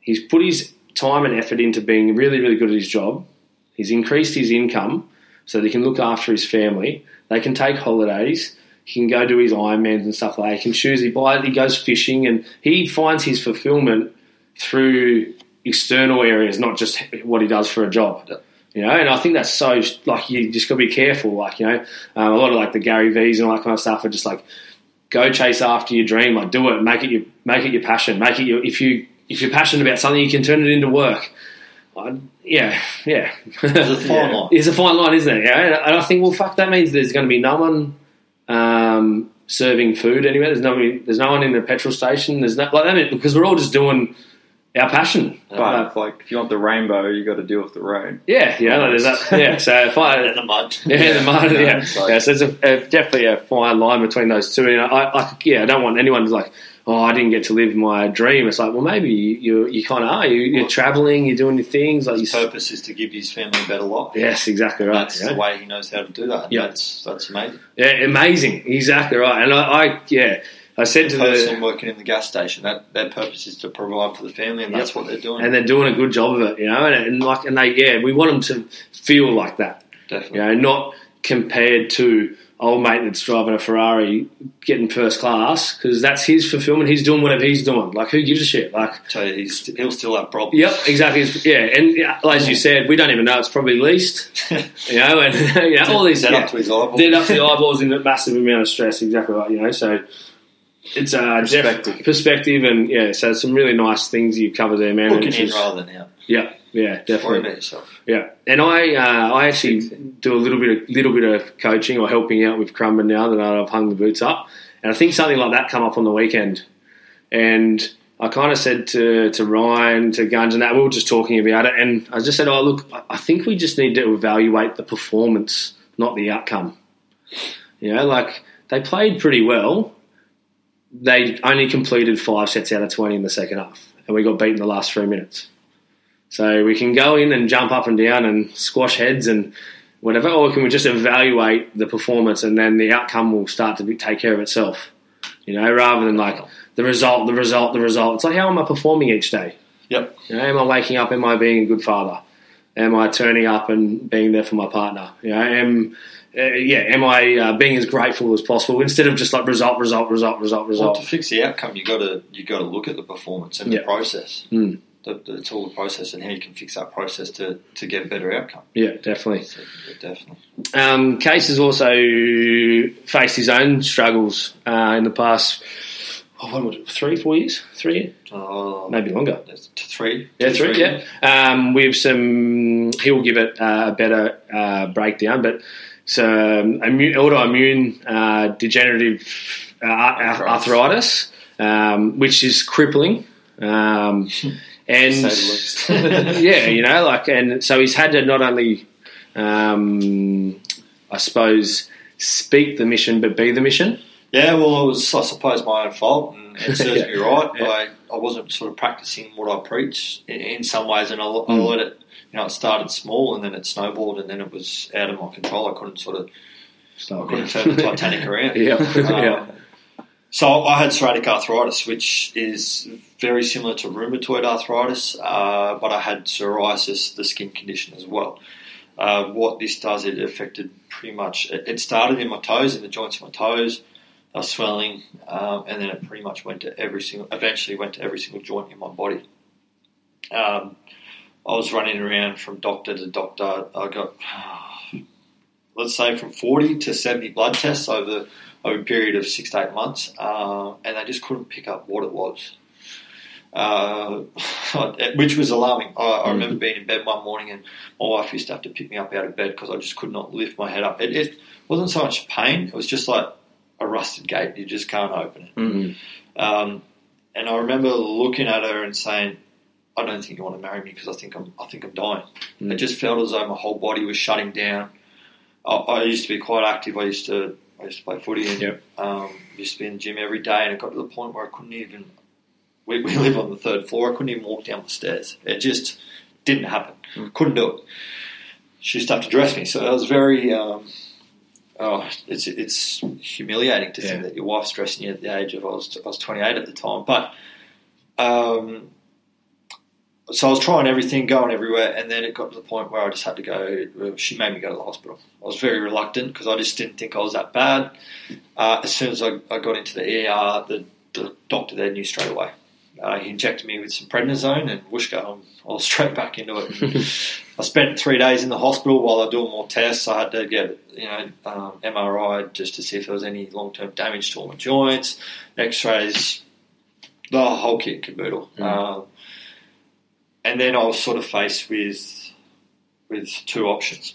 he's put his time and effort into being really, really good at his job. He's increased his income so that he can look after his family. They can take holidays. He can go do his Ironmans and stuff like that. He can choose. He buys. He goes fishing, and he finds his fulfillment through external areas, not just what he does for a job. You know, and I think that's so like you just got to be careful. Like you know, um, a lot of like the Gary V's and all that kind of stuff are just like go chase after your dream, like do it, make it your make it your passion, make it your if you if you're passionate about something, you can turn it into work. I, yeah, yeah. There's a fine line. It's a fine line, isn't it? Yeah, and I think well, fuck, that means there's going to be no one um, serving food anywhere. There's no there's no one in the petrol station. There's no like that because we're all just doing our passion. But Uh, if, like if you want the rainbow, you got to deal with the rain. yeah, yeah. like, there's that. Yeah. So if I in the mud. yeah, the mud, Yeah, yeah. like- yeah, so there's a, a, definitely a fine line between those two. And I, I, yeah, I don't want anyone to like, oh, I didn't get to live my dream. It's like, well, maybe you, you, you kind of are. You, you're Well- traveling, you're doing your things. Like His purpose is to give his family a better life. yes, exactly right. That's yeah. the way he knows how to do that. Yeah. That's that's amazing. yeah, amazing, exactly right. And I, I yeah, I said to person the, working in the gas station, that their purpose is to provide for the family, and that's what they're doing. and they're doing a good job of it, you know. And, and like, and they, yeah, we want them to feel like that. Definitely. You know, not compared to old mate that's driving a Ferrari getting first class because that's his fulfillment. He's doing whatever he's doing. Like, who gives a shit? Like, So he's, he'll still have problems. yep, exactly. It's- Yeah, and yeah, as you said, we don't even know it's probably leased. You know, and you know all these yeah, up to his eyeballs. dead up to the eyeballs in a massive amount of stress. Exactly right. You know, so. It's uh, perspective. Perspective. perspective, and yeah, so some really nice things you covered there, man. Looking in rather than out. yeah, yeah, definitely. Yeah, and I uh, I actually do a little bit of little bit of coaching or helping out with Currumbin now that I've hung the boots up, and I think something like that come up on the weekend, and I kind of said to to Ryan to Gunge and that we were just talking about it, and I just said, oh look, I- I think we just need to evaluate the performance, not the outcome. You know, like they played pretty well. They only completed five sets out of twenty in the second half, and we got beaten the last three minutes. So we can go in and jump up and down and squash heads and whatever, or can we just evaluate the performance and then the outcome will start to be, take care of itself? You know, rather than like the result, the result, the result. It's like how am I performing each day? Yep. You know, am I waking up? Am I being a good father? Am I turning up and being there for my partner? You know, am uh, yeah, am I uh, being as grateful as possible instead of just like result, result, result, result, Well, result? to fix the outcome, you got to you got to look at the performance and Yeah. the process. Mm. The, the, all the process and how you can fix that process to, to get a better outcome. Yeah, definitely. So, yeah, definitely. Um, Case has also faced his own struggles uh, in the past. oh, it, three, four years, three, Uh, maybe longer. three. Yeah, To three. Yeah, um, with some, he'll give it uh, a better uh, breakdown, but some immune, autoimmune uh, degenerative uh, arthritis, arthritis um, which is crippling. Um, and Say the least. yeah, you know, like, and so he's had to not only, um, I suppose, speak the mission, but be the mission. Yeah, well, it was, I suppose, my own fault, and it serves Yeah. me right. Yeah. I, I wasn't sort of practicing what I preach in, in some ways, and I, I Mm. let it, you know, it started small, and then it snowballed, and then it was out of my control. I couldn't sort of, I couldn't turn the Titanic around. Yeah, Um, yeah. So I had psoriatic arthritis, which is very similar to rheumatoid arthritis, uh, but I had psoriasis, the skin condition as well. Uh, what this does, it affected pretty much. It, started in my toes, in the joints of my toes. Were swelling, um, and then it pretty much went to every single. Eventually, went to every single joint in my body. Um, I was running around from doctor to doctor. I got, let's say, from forty to seventy blood tests over over a period of six to eight months, uh, and they just couldn't pick up what it was, uh, which was alarming. I, I remember being in bed one morning, and my wife used to have to pick me up out of bed because I just could not lift my head up. It, it wasn't so much pain; it was just like a rusted gate. You just can't open it. Mm. Um, and I remember looking at her and saying, "I don't think you want to marry me because I think I'm I think I'm dying." Mm. It just felt as though my whole body was shutting down. I, I used to be quite active. I used to I used to play footy and Yep. um, used to be in the gym every day. And it got to the point where I couldn't even. We, we live on the third floor. I couldn't even walk down the stairs. It just didn't happen. Couldn't do it. She used to have to dress me, so it was very. Um, oh, it's it's humiliating to Yeah. think that your wife's dressing you at the age of I was I was 28 at the time, but. Um, so I was trying everything, going everywhere, and then it got to the point where I just had to go. She made me go to the hospital. I was very reluctant because I just didn't think I was that bad. Uh, as soon as I, I got into the ER, the, the doctor there knew straight away. Uh, he injected me with some prednisone, and whoosh, go, I was straight back into it. I spent three days in the hospital while I was doing more tests. I had to get, you know, um, MRI just to see if there was any long term damage to all my joints, X-rays, the whole kit and caboodle. Mm. Um, and then I was sort of faced with with two options.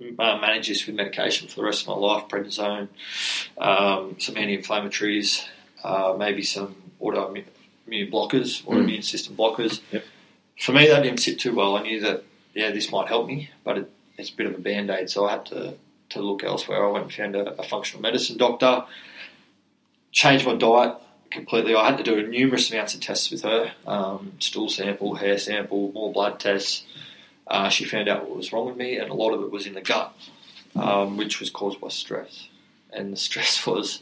Uh, manage this with medication for the rest of my life, prednisone, um, some anti-inflammatories, uh, maybe some autoimmune blockers, autoimmune system blockers. Yep. For me, that didn't sit too well. I knew that, yeah, this might help me, but it, it's a bit of a band-aid, so I had to, to look elsewhere. I went and found a, a functional medicine doctor, changed my diet completely. I had to do numerous amounts of tests with her, um, stool sample, hair sample, more blood tests. Uh, she found out what was wrong with me, and a lot of it was in the gut, um, which was caused by stress. And the stress was,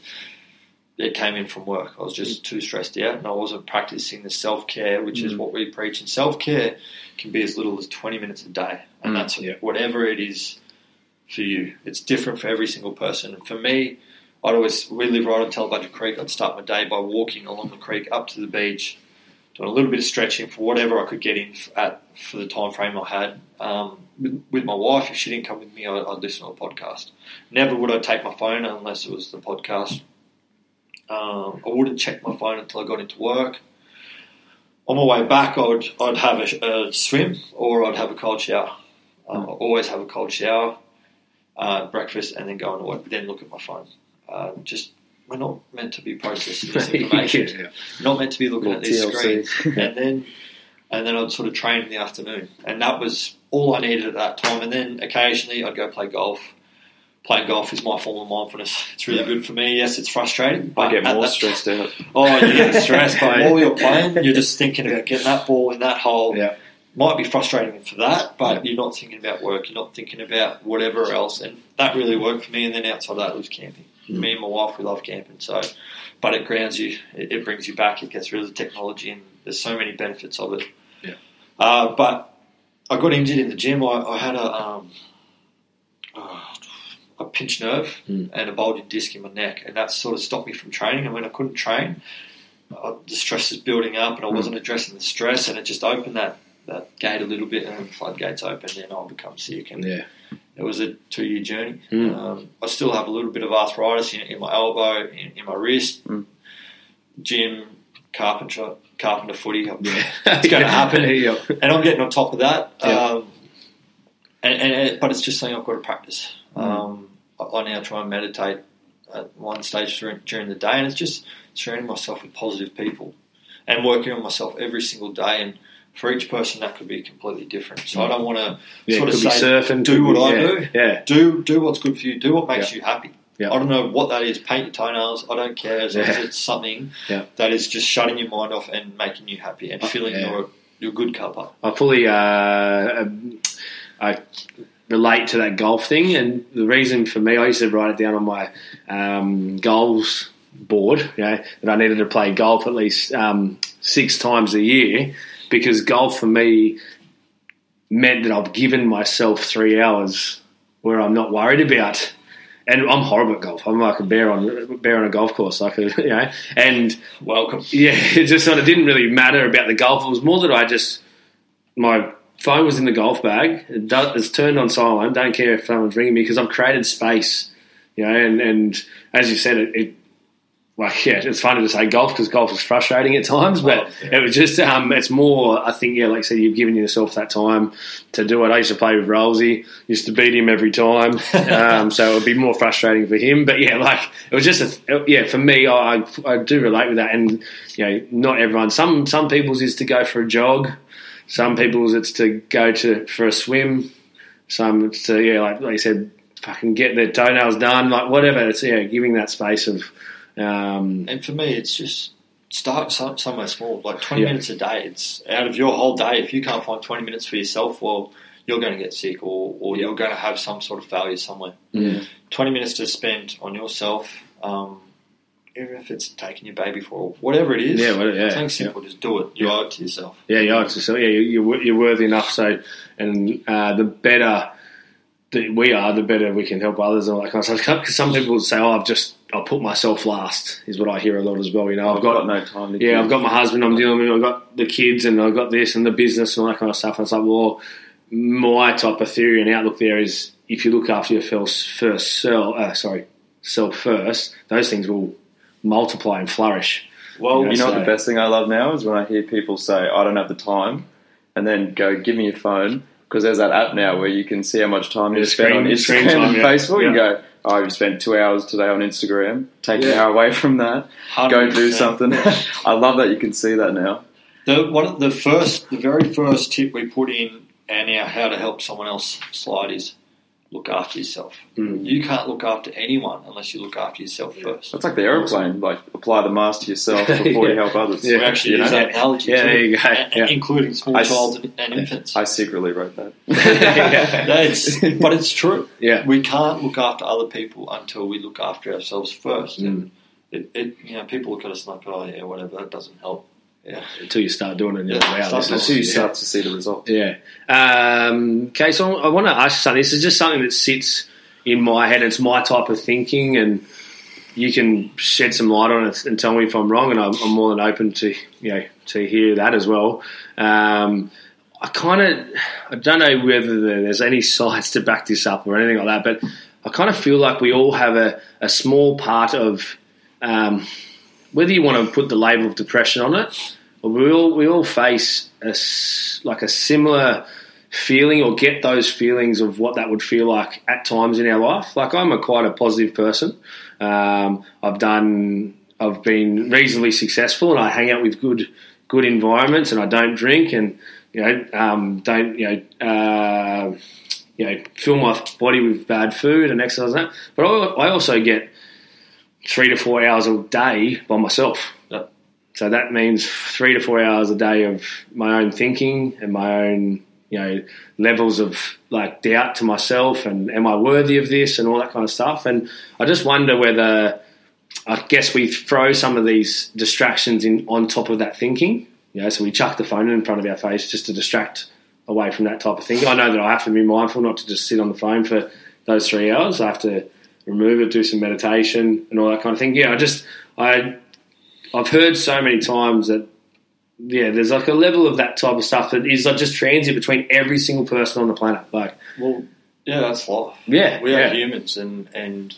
it came in from work. I was just too stressed out, and I wasn't practicing the self care, which is Mm. what we preach. And self care can be as little as 20 minutes a day, and Mm, that's yeah. whatever it is for you. It's different for every single person. And for me, I'd always, we live right on Tallebudgera Creek. I'd start my day by walking along the creek up to the beach, doing a little bit of stretching for whatever I could get in at for the time frame I had. Um, with, with my wife, if she didn't come with me, I'd, I'd listen to a podcast. Never would I take my phone unless it was the podcast. Um, I wouldn't check my phone until I got into work. On my way back, I'd, I'd have a, a swim or I'd have a cold shower. Um, I always have a cold shower, uh, breakfast, and then go into work. Then look at my phone. Uh, just we're not meant to be processing this information. Yeah. Not meant to be looking at this screen. TLC. and then and then I'd sort of train in the afternoon, and that was all I needed at that time. And then occasionally I'd go play golf. Playing golf is my form of mindfulness. It's really Yeah. good for me. Yes, it's frustrating. But I get more that- stressed out. Oh, you get stressed, but while you're playing, you're just thinking about getting that ball in that hole. Yeah. Might be frustrating for that, but you're not thinking about work. You're not thinking about whatever else, and that really worked for me. And then outside that, it was camping. Me and my wife, we love camping. So, but it grounds you. It, it brings you back. It gets rid of the technology, and there's so many benefits of it. Yeah. Uh, but I got injured in the gym. I, I had a um, uh, a pinched nerve Mm. and a bulging disc in my neck, and that sort of stopped me from training. And when I couldn't train, uh, the stress was building up, and I wasn't addressing the stress, and it just opened that, that gate a little bit, and the floodgates opened, and I'll become sick. And Yeah. it was a two year journey. Mm. Um, I still have a little bit of arthritis in, in my elbow, in, in my wrist. Mm. gym, carpenter, carpenter footy. Yeah. It's going to happen, Yeah. and I'm getting on top of that. Yeah. Um, and, and but it's just something I've got to practice. Mm. Um, I, I now try and meditate at one stage during, during the day, and it's just surrounding myself with positive people and working on myself every single day. And for each person, that could be completely different. So I don't want to Yeah, sort of say, surfing. do what be- I yeah, do. Yeah. do do what's good for you. Do what makes you happy. Yeah. I don't know what that is. Paint your toenails. I don't care as long as it's something Yeah. that is just shutting your mind off and making you happy and filling yeah. your your good cup up. I fully uh, um, I relate to that golf thing, and the reason for me, I used to write it down on my um, goals board, you know, that I needed to play golf at least um, six times a year because golf for me meant that I've given myself three hours where I'm not worried about. And I'm horrible at golf. I'm like a bear on bear on a golf course, like a, you know. And Welcome. yeah, it just sort of didn't really matter about the golf. It was more that I just my phone was in the golf bag. It does, it's turned on silent. Don't care if someone's ringing me because I've created space, you know. And, and as you said, it, it like yeah, it's funny to say golf because golf is frustrating at times, but Oh, yeah. it was just um, it's more. I think yeah, like I said, you've given yourself that time to do it. I used to play with Rolsey, used to beat him every time, um, so it would be more frustrating for him. But yeah, like it was just a yeah for me. I I do relate with that, and you know, not everyone. Some some people's is to go for a jog. Some people's it's to go to for a swim. Some it's to yeah, like like you said, fucking get their toenails done, like whatever. It's yeah, giving that space of um, And for me, it's just start some, somewhere small, like 20 Yeah. minutes a day. It's out of your whole day. If you can't find 20 minutes for yourself, well, you're going to get sick or, or you're going to have some sort of failure somewhere. Yeah. 20 minutes to spend on yourself, um, even if it's taking your baby for a- whatever it is. Yeah, well, yeah, Something simple, just do it. You Yeah. owe it to yourself. Yeah, yeah, it's just, yeah, you- you're, you're worthy enough. So, and uh, the better that we are, the better we can help others and all that kind of stuff. Because some people say, "Oh, I've just I'll put myself last," is what I hear a lot as well. You know, I've, I've got, got, no time to yeah. I've got my husband I'm dealing with, I've got the kids, and I've got this and the business and all that kind of stuff. And it's like, well, my type of theory and outlook there is if you look after your first, self, uh, sorry, self first, those things will multiply and flourish. Well, Yeah. You know what So- the best thing I love now is when I hear people say, "I don't have the time," and then go, "Give me your phone," because there's that app now where you can see how much time you Yeah, spend on Instagram and yeah. Facebook, and go, "Oh, you spent two hours today on Instagram. Take an hour away from that. Go do something." I love that you can see that now. The one the first, the very first tip we put in and our how to help someone else slide is look after yourself. Mm. You can't look after anyone unless you look after yourself first. That's like the aeroplane. Like apply the mask to yourself before you help others. Yeah. we actually You use know? that analogy Yeah, too, there you go. a- Yeah. including small I s- child and, infants. I secretly wrote that. That's, but it's true. Yeah. We can't look after other people until we look after ourselves first. Mm. And it, it, you know, people look at us like, oh yeah, whatever, that doesn't help. Yeah. Until you start doing it, and you're Yeah, like, wow, this Until you start to see the result. Yeah. Um, okay, so I want to ask you something. This is just something that sits in my head. It's my type of thinking, and you can shed some light on it and tell me if I'm wrong. And I'm, I'm more than open to you know to hear that as well. Um, I kind of I don't know whether there's any science to back this up or anything like that, but I kind of feel like we all have a, a small part of um, whether you want to put the label of depression on it, but we all we all face a like a similar feeling or get those feelings of what that would feel like at times in our life. Like I'm a quite a positive person. Um, I've done I've been reasonably successful and I hang out with good good environments and I don't drink and you know um, don't you know. Uh, you know, fill my body with bad food and exercise and that. But I I also get three to four hours a day by myself. Yep. So that means three to four hours a day of my own thinking and my own, you know, levels of like doubt to myself and am I worthy of this and all that kind of stuff. And I just wonder whether I guess we throw some of these distractions in on top of that thinking. You know, so we chuck the phone in front of our face just to distract away from that type of thinking. I know that I have to be mindful not to just sit on the phone for those three hours. I have to remove it, do some meditation and all that kind of thing. Yeah, I just I I've heard so many times that yeah, there's like a level of that type of stuff that is like just transit between every single person on the planet. Like Well, yeah, that's life. yeah, We yeah. are humans, and and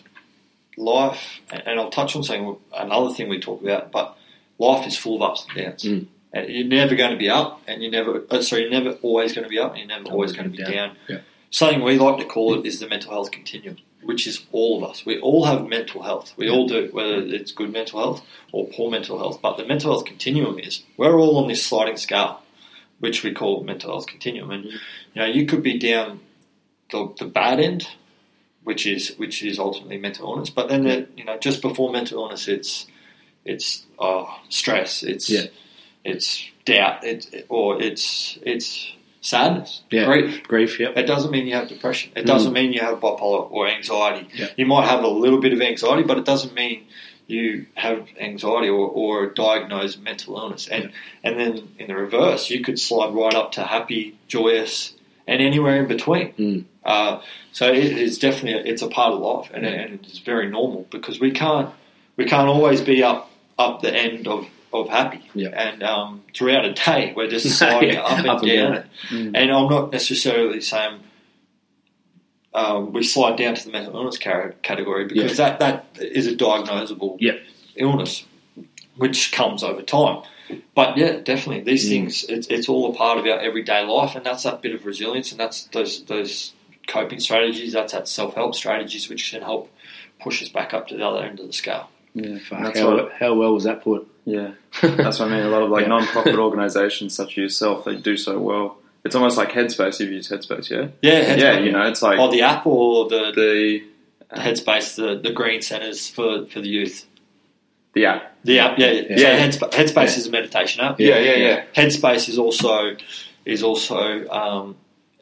life. And I'll touch on something another thing we talk about, but life is full of ups and downs. Mm. And you're never going to be up, and you're never uh, sorry, you're never always going to be up, and you're never always going to be down. Yeah. Something we like to call it is the mental health continuum, which is all of us. We all have mental health. We all do, whether it's good mental health or poor mental health. But the mental health continuum is we're all on this sliding scale, which we call mental health continuum. And you know, you could be down the, the bad end, which is which is ultimately mental illness. But then, the, you know, just before mental illness, it's it's uh, stress, it's Yeah. it's doubt, it, or it's it's sadness, Yeah. grief. Grief, yep. It doesn't mean you have depression. It Mm. doesn't mean you have bipolar or anxiety. Yeah. You might have a little bit of anxiety, but it doesn't mean you have anxiety or, or a diagnosed mental illness. And and then in the reverse, you could slide right up to happy, joyous, and anywhere in between. Mm. Uh, so it is definitely it's a part of life, and, and it's very normal because we can't we can't always be up up the end of. Of happy, Yeah. and um, throughout a day we're just sliding Yeah, up and up and down. down. Mm. And I'm not necessarily saying um, we slide down to the mental illness category because that, that is a diagnosable Yep. illness, which comes over time. But yeah, definitely these Mm. things. It's, it's all a part of our everyday life, and that's that bit of resilience, and that's those those coping strategies. That's that self help strategies, which can help push us back up to the other end of the scale. Yeah, Fuck, how, how well was that put? Yeah, that's what I mean. A lot of like Yeah. non-profit organisations such as yourself, they do so well. It's almost like Headspace. If You've used Headspace, yeah? Yeah, Headspace. Yeah, you know, it's like or the app or the, the the Headspace, the, the green centres for, for the youth. the app. The app, yeah, yeah. Yeah. So Headspace, Headspace Yeah. is a meditation app. Yeah, yeah, yeah. Headspace is also is also um,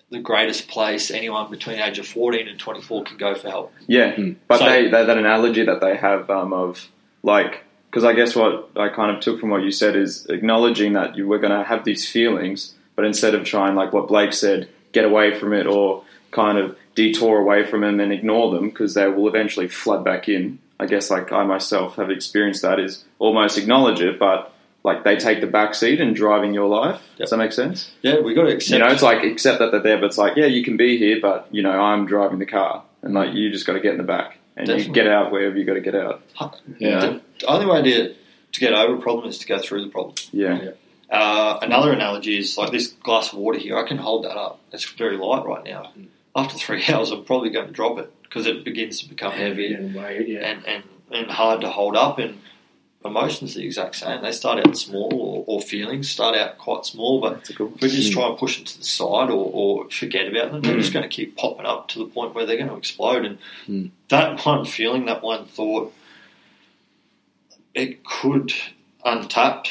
the greatest place anyone between the age of fourteen and twenty four can go for help. Yeah, Mm. but So- they, they that analogy that they have um, of like because I guess what I kind of took from what you said is acknowledging that you were going to have these feelings, but instead of trying like what Blake said, get away from it or kind of detour away from them and ignore them because they will eventually flood back in. I guess like I myself have experienced that is almost acknowledge it, but like they take the back seat in driving your life. Does that make sense? Yeah, we got to accept. You know, it's like accept that they're there, but it's like, yeah, you can be here, but you know, I'm driving the car, and like you just got to get in the back and you get out wherever you got to get out. Yeah. The only way to to get over a problem is to go through the problem. Yeah, Uh, another analogy is like this glass of water here. I can hold that up. It's very light right now. After three hours, I'm probably going to drop it because it begins to become heavy. Yeah, way- yeah. and, and, and hard to hold up. And emotions are the exact same. They start out small, or, or feelings start out quite small, but that's a cool. if we just try and push them to the side or, or forget about them, they're just going to keep popping up to the point where they're going to explode. And Mm. that one feeling, that one thought, it could untap.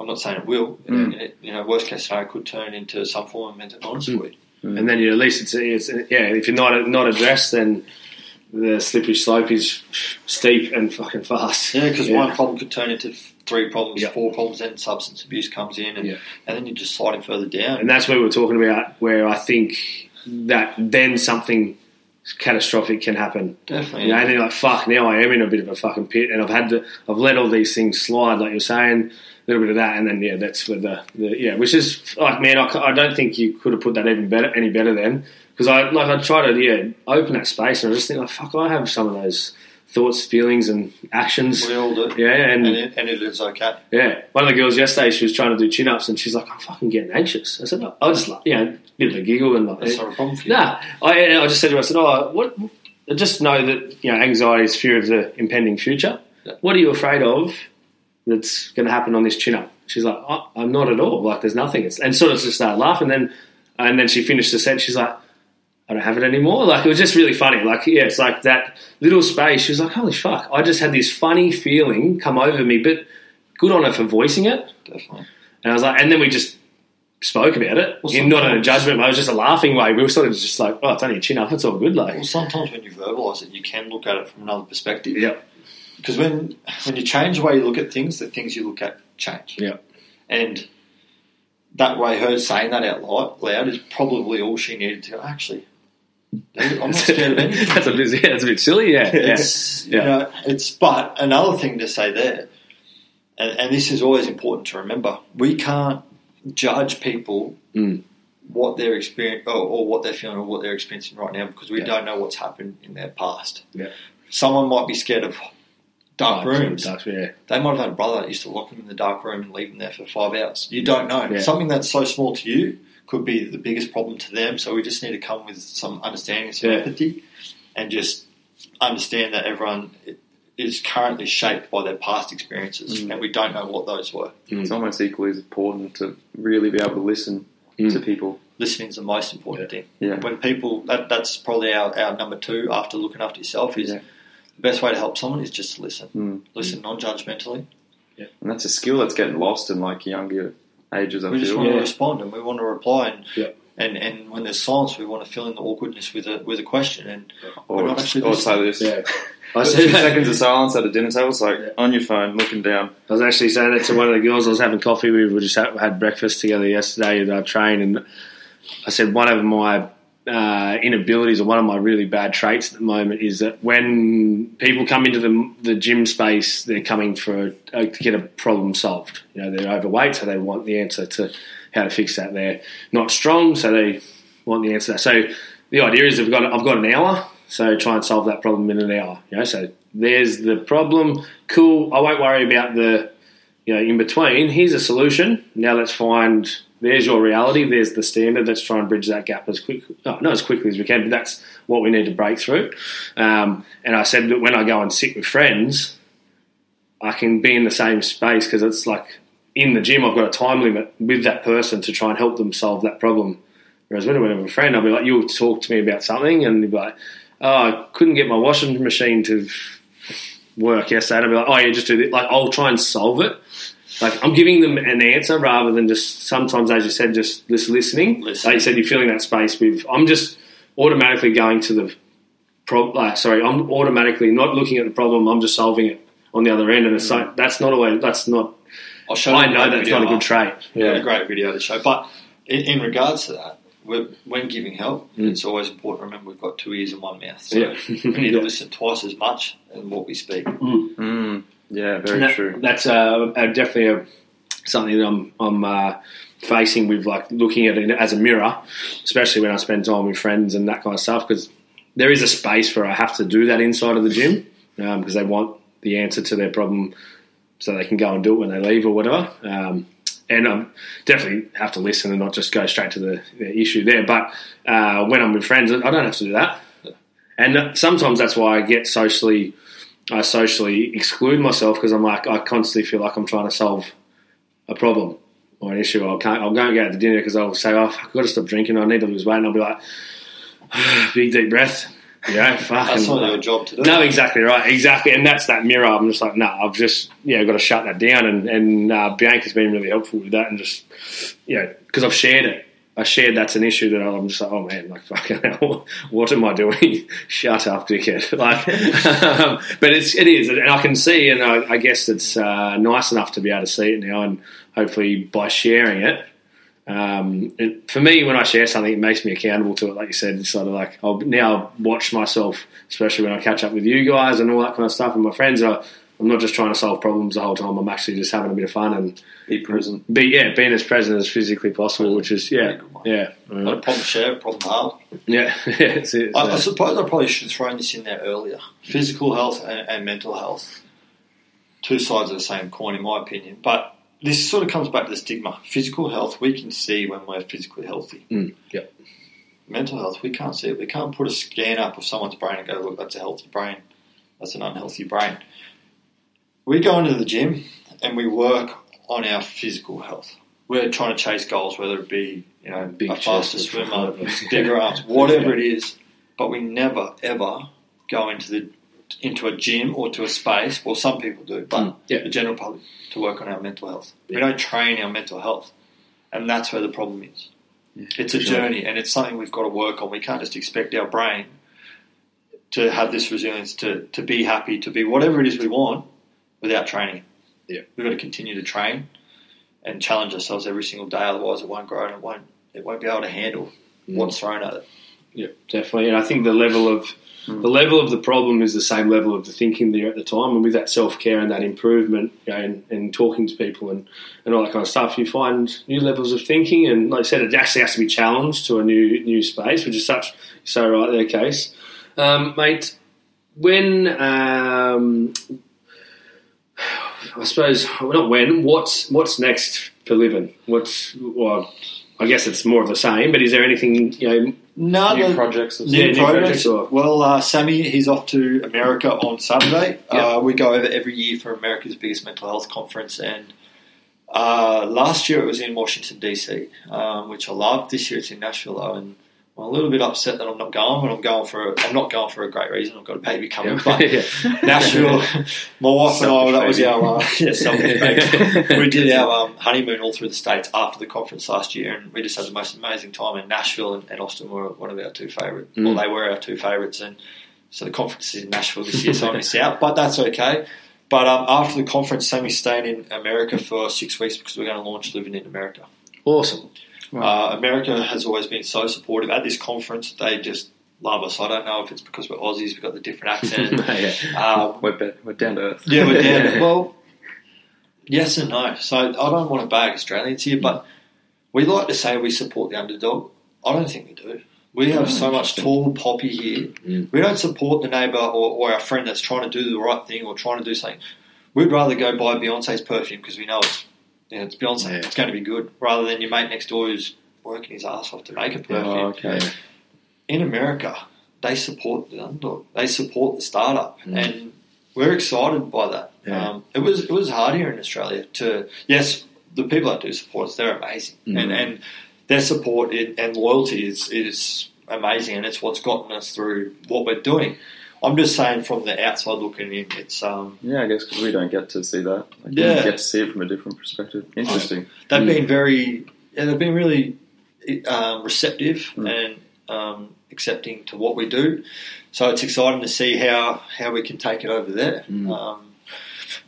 I'm not saying it will. Mm. It, you know, worst case scenario could turn into some form of mental illness Mm. for and then you, at least it's, it's yeah. If you're not not addressed, then the slippery slope is steep and fucking fast. Yeah, because Yeah. one problem could turn into three problems, Yeah. four problems, then substance abuse comes in, and, Yeah. and then you're just sliding further down. And that's where we're talking about where I think that then something catastrophic can happen. Definitely. You know, and then you're like, fuck, now I am in a bit of a fucking pit and I've had to, I've let all these things slide, like you're saying, a little bit of that, and then, yeah, that's where the, the yeah, which is, like, man, I don't think you could have put that even better, any better then. Because I, like, I try to, yeah, open that space and I just think, like, fuck, I have some of those thoughts, feelings, and actions. we all do. Yeah, and And it, and it is okay. yeah, one of the girls yesterday, she was trying to do chin ups, and she's like, "I'm fucking getting anxious." I said, no. "I'll just like, you know, bit of a giggle and like, That's not a problem for you. nah." I, I just said to her, "I said, oh, what? I just know that you know, anxiety is fear of the impending future. What are you afraid of that's going to happen on this chin up?" She's like, oh, "I'm not at all. Like, there's nothing." It's, and sort of just started laughing. Then, and then she finished the sentence. She's like. I don't have it anymore. Like it was just really funny. Like yeah, it's like that little space. She was like, "Holy fuck!" I just had this funny feeling come over me, but good on her for voicing it. Definitely. And I was like, and then we just spoke about it, Well, in not in a judgment way. It was just a laughing way. We were sort of just like, oh, it's only a chin up. It's all good. Like, Well, sometimes when you verbalise it, you can look at it from another perspective. yeah, Because when when you change the way you look at things, the things you look at change. Yeah. And that way, her saying that out loud, loud is probably all she needed to. Actually, I'm not scared of anything. that's a bit, it's a bit silly. Yeah. It's Yeah. you know, it's but another thing to say there, and, and this is always important to remember: we can't judge people Mm. what they're experiencing or, or what they're feeling or what they're experiencing right now because we Yeah. don't know what's happened in their past. Yeah. Someone might be scared of dark rooms. Dark, yeah. They might have had a brother that used to lock them in the dark room and leave them there for five hours. You don't know. Something that's so small to you could be the biggest problem to them. So we just need to come with some understanding, some Yeah. empathy, and just understand that everyone is currently shaped by their past experiences, Mm. and we don't know what those were. It's almost equally as important to really be able to listen Mm. to people. Listening is the most important thing. Yeah. When people, that, that's probably our, our number two after looking after yourself is Yeah. the best way to help someone is just to listen. Mm. Listen non-judgmentally. Yeah. And that's a skill that's getting lost in like younger ages. I we just want Yeah. to respond and we want to reply and, Yeah. and and when there's silence we want to fill in the awkwardness with a with a question and Or, We're not actually or say this. Yeah. I, Two said that- seconds of silence at a dinner table. It's like Yeah. on your phone, looking down. I was actually saying it to one of the girls I was having coffee with. We just had, had breakfast together yesterday at our train, and I said one of my uh, inabilities or one of my really bad traits at the moment is that when people come into the, the gym space, they're coming for uh, to get a problem solved. You know, they're overweight, so they want the answer to how to fix that. They're not strong, so they want the answer. So the idea is I've got I've got an hour, so try and solve that problem in an hour. You know, so there's the problem. Cool. I won't worry about the you know in between. Here's a solution. Now let's find. There's your reality. There's the standard. Let's try and bridge that gap as quick, no, not as quickly as we can, but that's what we need to break through. Um, and I said that when I go and sit with friends, I can be in the same space because it's like in the gym, I've got a time limit with that person to try and help them solve that problem. Whereas when I with a friend, I'll be like, you'll talk to me about something, and you'll be like, oh, I couldn't get my washing machine to work yesterday. And I'll be like, oh, yeah, just do this. Like, I'll try and solve it. Like, I'm giving them an answer rather than just sometimes, as you said, just just listening. Listening. Like you said, you're filling that space with, I'm just automatically going to the pro- like, sorry, I'm automatically not looking at the problem, I'm just solving it on the other end. And it's like, that's not a way, that's not, I'll show I know that's video not a good trait. We got a Yeah. great video to show but in, in regards to that we're, when giving help Mm. it's always important to remember we've got two ears and one mouth so Yeah. we need to listen twice as much in what we speak Mm. Yeah, very that- true. That's uh, definitely a, something that I'm, I'm uh, facing with, like looking at it as a mirror, especially when I spend time with friends and that kind of stuff. Because there is a space where I have to do that inside of the gym because they want the answer to their problem, so they can go and do it when they leave or whatever. Um, and I definitely have to listen and not just go straight to the, the issue there. But uh, when I'm with friends, I don't have to do that. And sometimes that's why I get socially I socially exclude myself because I'm like I constantly feel like I'm trying to solve a problem or an issue. I can't. I'll go and get out to dinner because I'll say, "Oh, I've got to stop drinking. I need to lose weight," and I'll be like, "Big deep breath." Yeah, fucking. that's not your job to do No, exactly right, exactly, and that's that mirror. I'm just like, no, I've just yeah, got to shut that down, and and uh, Bianca's been really helpful with that, and just you know, because I've shared it. I shared that's an issue that I'm just like, oh man, like fucking hell, what am I doing? Shut up, dickhead. Like, um, but it's it is, and I can see, and I, I guess it's uh, nice enough to be able to see it now, and hopefully by sharing it, um, it, for me, when I share something, it makes me accountable to it. Like you said, it's sort of like I'll now watch myself, especially when I catch up with you guys and all that kind of stuff, and my friends are. I'm not just trying to solve problems the whole time. I'm actually just having a bit of fun and Be present. be yeah, being as present as physically possible, which is yeah, yeah, Not a problem shared, problem halved. yeah. it's, it's, I, I suppose I probably should have thrown this in there earlier. Physical health and, and mental health, two sides of the same coin, in my opinion. But this sort of comes back to the stigma. Physical health, we can see when we're physically healthy. Mm, yep. Mental health, we can't see it. We can't put a scan up of someone's brain and go, look, that's a healthy brain. That's an unhealthy brain. We go into the gym and we work on our physical health. We're trying to chase goals, whether it be you know Big a faster swimmer, bigger arms, whatever it is. But we never ever go into the into a gym or to a space. Well, some people do, but Mm, yeah. the general public to work on our mental health. We don't train our mental health, and that's where the problem is. It's a sure. journey, and it's something we've got to work on. We can't just expect our brain to have this resilience, to, to be happy, to be whatever it is we want without training. Yeah. We've got to continue to train and challenge ourselves every single day, otherwise it won't grow and it won't it won't be able to handle Mm. what's thrown at it. Yeah, definitely. And I think the level of Mm. the level of the problem is the same level of the thinking there at the time. And with that self care and that improvement, you know, and, and talking to people and, and all that kind of stuff, you find new levels of thinking. And like I said, it actually has to be challenged to a new new space, which is such so right there, case, um, mate. When um, I suppose well, not when. What's what's next for LIVIN? What's well, I guess it's more of the same. But is there anything you know? No, New the- projects. Or New Yeah, new projects. or- Well, uh, Sammy, he's off to America on Saturday. Yeah. Uh, we go over every year for America's biggest mental health conference, and uh, last year it was in Washington DC, um, which I loved. This year it's in Nashville, though, and I'm a little bit upset that I'm not going. But I'm going for a, I'm not going for a great reason. I've got a baby coming, but Yeah. Nashville. My wife and I, that was our uh, yeah, selfish baby. we did our um, honeymoon all through the states after the conference last year, and we just had the most amazing time. And Nashville and, and Austin were one of our two favourite. Mm. Well, they were our two favourites, and so the conference is in Nashville this year, so I miss out. But that's okay. But um, after the conference, Sammy's staying in America for six weeks because we're going to launch LIVIN in America. awesome. Uh, America has always been so supportive. At this conference, they just love us. I don't know if it's because we're Aussies, we've got the different accent. yeah. um, We're, be- we're down to earth. yeah, we're down. well, yes and no. So I don't want to bag Australians here, but we like to say we support the underdog. I don't think we do. We have so much tall poppy here. Mm. We don't support the neighbour or, or our friend that's trying to do the right thing or trying to do something. We'd rather go buy Beyonce's perfume because we know it's you know, it's Beyonce. Yeah. It's going to be good, rather than your mate next door who's working his ass off to make a perfume Oh, okay. In America, they support the underdog. They support the startup, Mm. and we're excited by that. Yeah. Um, it was it was hard here in Australia to yes, the people that do support us, they're amazing, Mm. and and their support and loyalty is is amazing, and it's what's gotten us through what we're doing. I'm just saying from the outside looking in, it's um, Yeah, I guess because we don't get to see that. Like, Yeah. You get to see it from a different perspective. Interesting. they've Mm. been very yeah, they've been really um, receptive Mm. and um, accepting to what we do. So it's exciting to see how, how we can take it over there. Mm. Um,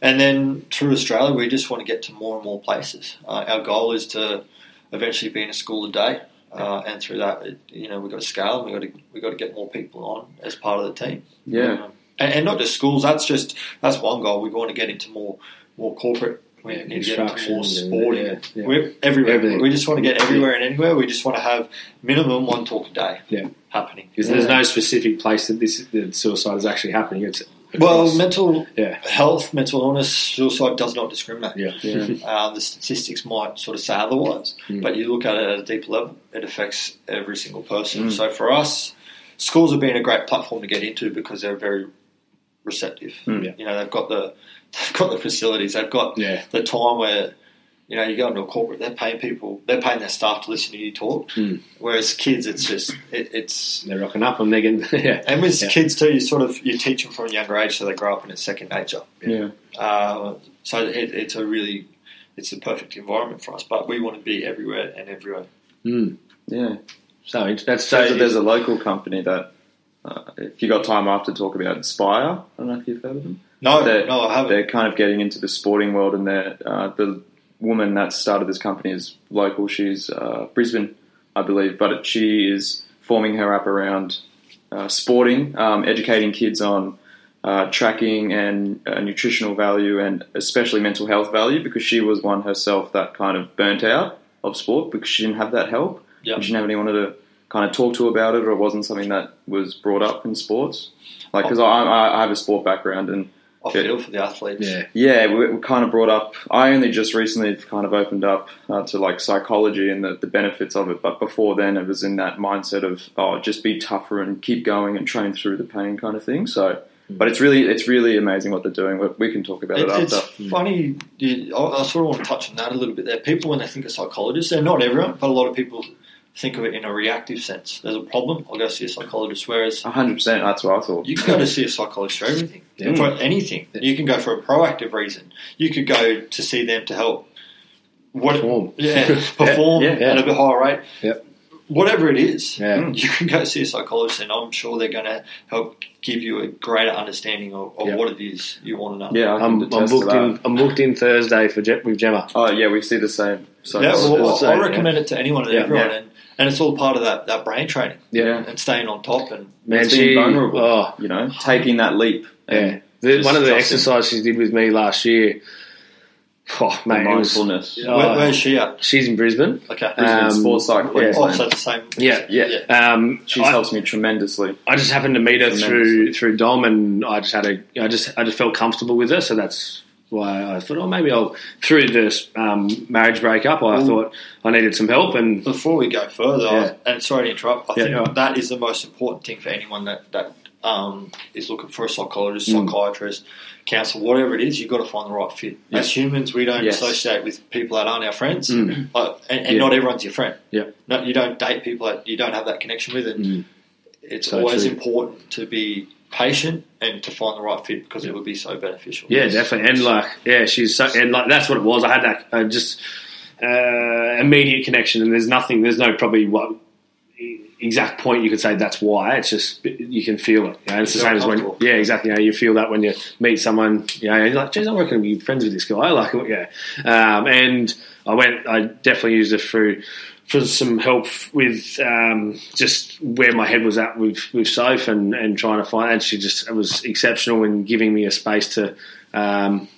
and then through Australia, we just want to get to more and more places. Uh, our goal is to eventually be in a school a day, uh, and through that, it, you know, we've got to scale. and We've got to we've got to get more people on as part of the team. Yeah. Um, and, and not just schools. That's just that's one goal. We want to get into more more corporate. We Yeah, need to get into more sporting. yeah, yeah. We're everywhere. Everything. We just want to get everywhere and anywhere. We just want to have minimum one talk a day. Yeah. happening. Because there's no specific place that this that suicide is actually happening. It's Well, mental yeah, health, mental illness, suicide does not discriminate. yeah, Yeah. Uh, the statistics might sort of say otherwise, Mm. but you look at it at a deeper level, it affects every single person. Mm. So for us, schools have been a great platform to get into because they're very receptive. Mm. Yeah. You know, they've got the they've got the facilities, they've got yeah. the time where you know you go into a corporate, they're paying people, they're paying their staff to listen to you talk. Mm. Whereas kids, it's just it, it's They're rocking up and they're getting yeah. and with Yeah. kids too, you sort of you teach them from a younger age, so they grow up and it's second nature. Yeah. Uh, so it, it's a really it's a perfect environment for us. But we want to be everywhere and everywhere. Mm. Yeah. So int- that's So so. there's a local company that, uh, if you got time after, talk about Inspire. I don't know if you've heard of them. No, They're- no, I haven't. They're kind of getting into the sporting world, and they're, uh, the woman that started this company is local. She's uh, Brisbane, I believe, but she is forming her app around uh, sporting, um, educating kids on uh, tracking and uh, nutritional value, and especially mental health value, because she was one herself that kind of burnt out of sport because she didn't have that help. Yeah. She didn't have anyone to kind of talk to about it, or it wasn't something that was brought up in sports. Like, because I, I I have a sport background, and I feel for the athletes. yeah, yeah, we, we kind of brought up. I only just recently kind of opened up uh, to like psychology and the, the benefits of it, but before then it was in that mindset of oh, just be tougher and keep going and train through the pain kind of thing. So, but it's really it's really amazing what they're doing. We, we can talk about it, It, it's funny. I, I sort of want to touch on that a little bit. There, people when they think of psychologists, they're not everyone, but a lot of people think of it in a reactive sense. There's a problem. I'll go see a psychologist. Whereas hundred percent. That's what I thought. You can go to see a psychologist for everything, Yeah. for anything. You can go for a proactive reason. You could go to see them to help what Perform. yeah perform Yeah, yeah. at a bit higher rate. Yep. Whatever it is, Yeah. you can go see a psychologist, and I'm sure they're going to help give you a greater understanding of, of Yep. what it is you want to know. Yeah, I can I'm, I'm booked in. I'm booked in Thursday for Je- with Gemma. Oh yeah, we see the same. So Yeah, well, it's- I yeah. recommend it to anyone and Yeah. everyone, Yeah. and, and it's all part of that, that brain training yeah, and staying on top. And Man, It's being she vulnerable. Oh, you know, taking that leap. yeah. The, one of the exercises she did with me last year. Oh, mate, it was, mindfulness. Oh. where, where's she at? she's in Brisbane. Okay, Brisbane Um, Sports Psych yeah. Queensland. oh, so the same. Yeah. Yeah. Um, She's I, helped me tremendously. I just happened to meet her through through Dom, and I just had a, I just, I just felt comfortable with her, so that's why I thought, oh, maybe I'll through this um, marriage breakup. I Well- thought I needed some help, and Before we go further, Yeah. and sorry to interrupt, I Yeah, think that is the most important thing for anyone that that um, is looking for a psychologist, Mm. psychiatrist, counsellor, whatever it is. You've got to find the right fit. Yeah. As humans, we don't Yes. associate with people that aren't our friends, Mm. Uh, and, and Yeah. not everyone's your friend. Yeah. no, you don't date people that you don't have that connection with, and Mm. it's So always true. important to be patient and to find the right fit because it would be so beneficial. Yeah, definitely. And like, yeah, she's so, and like that's what it was. I had that uh, just uh, immediate connection, and there's nothing. There's no probably what exact point you could say that's why. It's just you can feel it. You know, it's the same as when yeah, exactly. You, know, you feel that when you meet someone. You know, and you're like, geez, I'm not going to be friends with this guy. Like, yeah. Um, and I went. I definitely used it through. For some help with um, just where my head was at with with Soph and, and trying to find, and she just it was exceptional in giving me a space to um,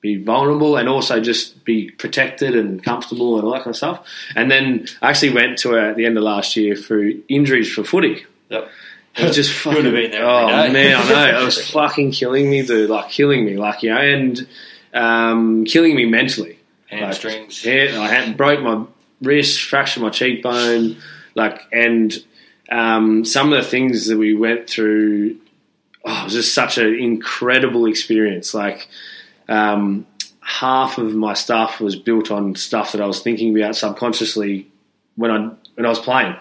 be vulnerable and also just be protected and comfortable and all that kind of stuff. And then I actually went to her at the end of last year through injuries for footy. Yep. It was just Would fucking. have been there oh man, I know it was fucking killing me, dude. Like killing me, like you know, and um, killing me mentally. Hamstrings. Yeah, I had broke my wrist, fractured my cheekbone, like, and um, some of the things that we went through. Oh, it was just such an incredible experience. Like, um, half of my stuff was built on stuff that I was thinking about subconsciously when I when I was playing.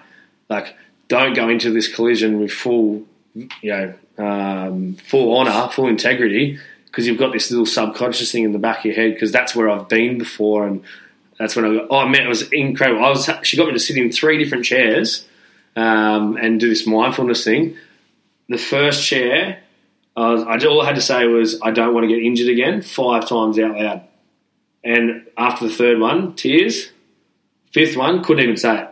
Like, don't go into this collision with full, you know, um, full honor, full integrity, because you've got this little subconscious thing in the back of your head. Because that's where I've been before, and that's when I got. Oh man, it was incredible. I was. She got me to sit in three different chairs um, and do this mindfulness thing. The first chair, I was, I, all I had to say was, "I don't want to get injured again." Five times out loud, and after the third one, tears. Fifth one, couldn't even say it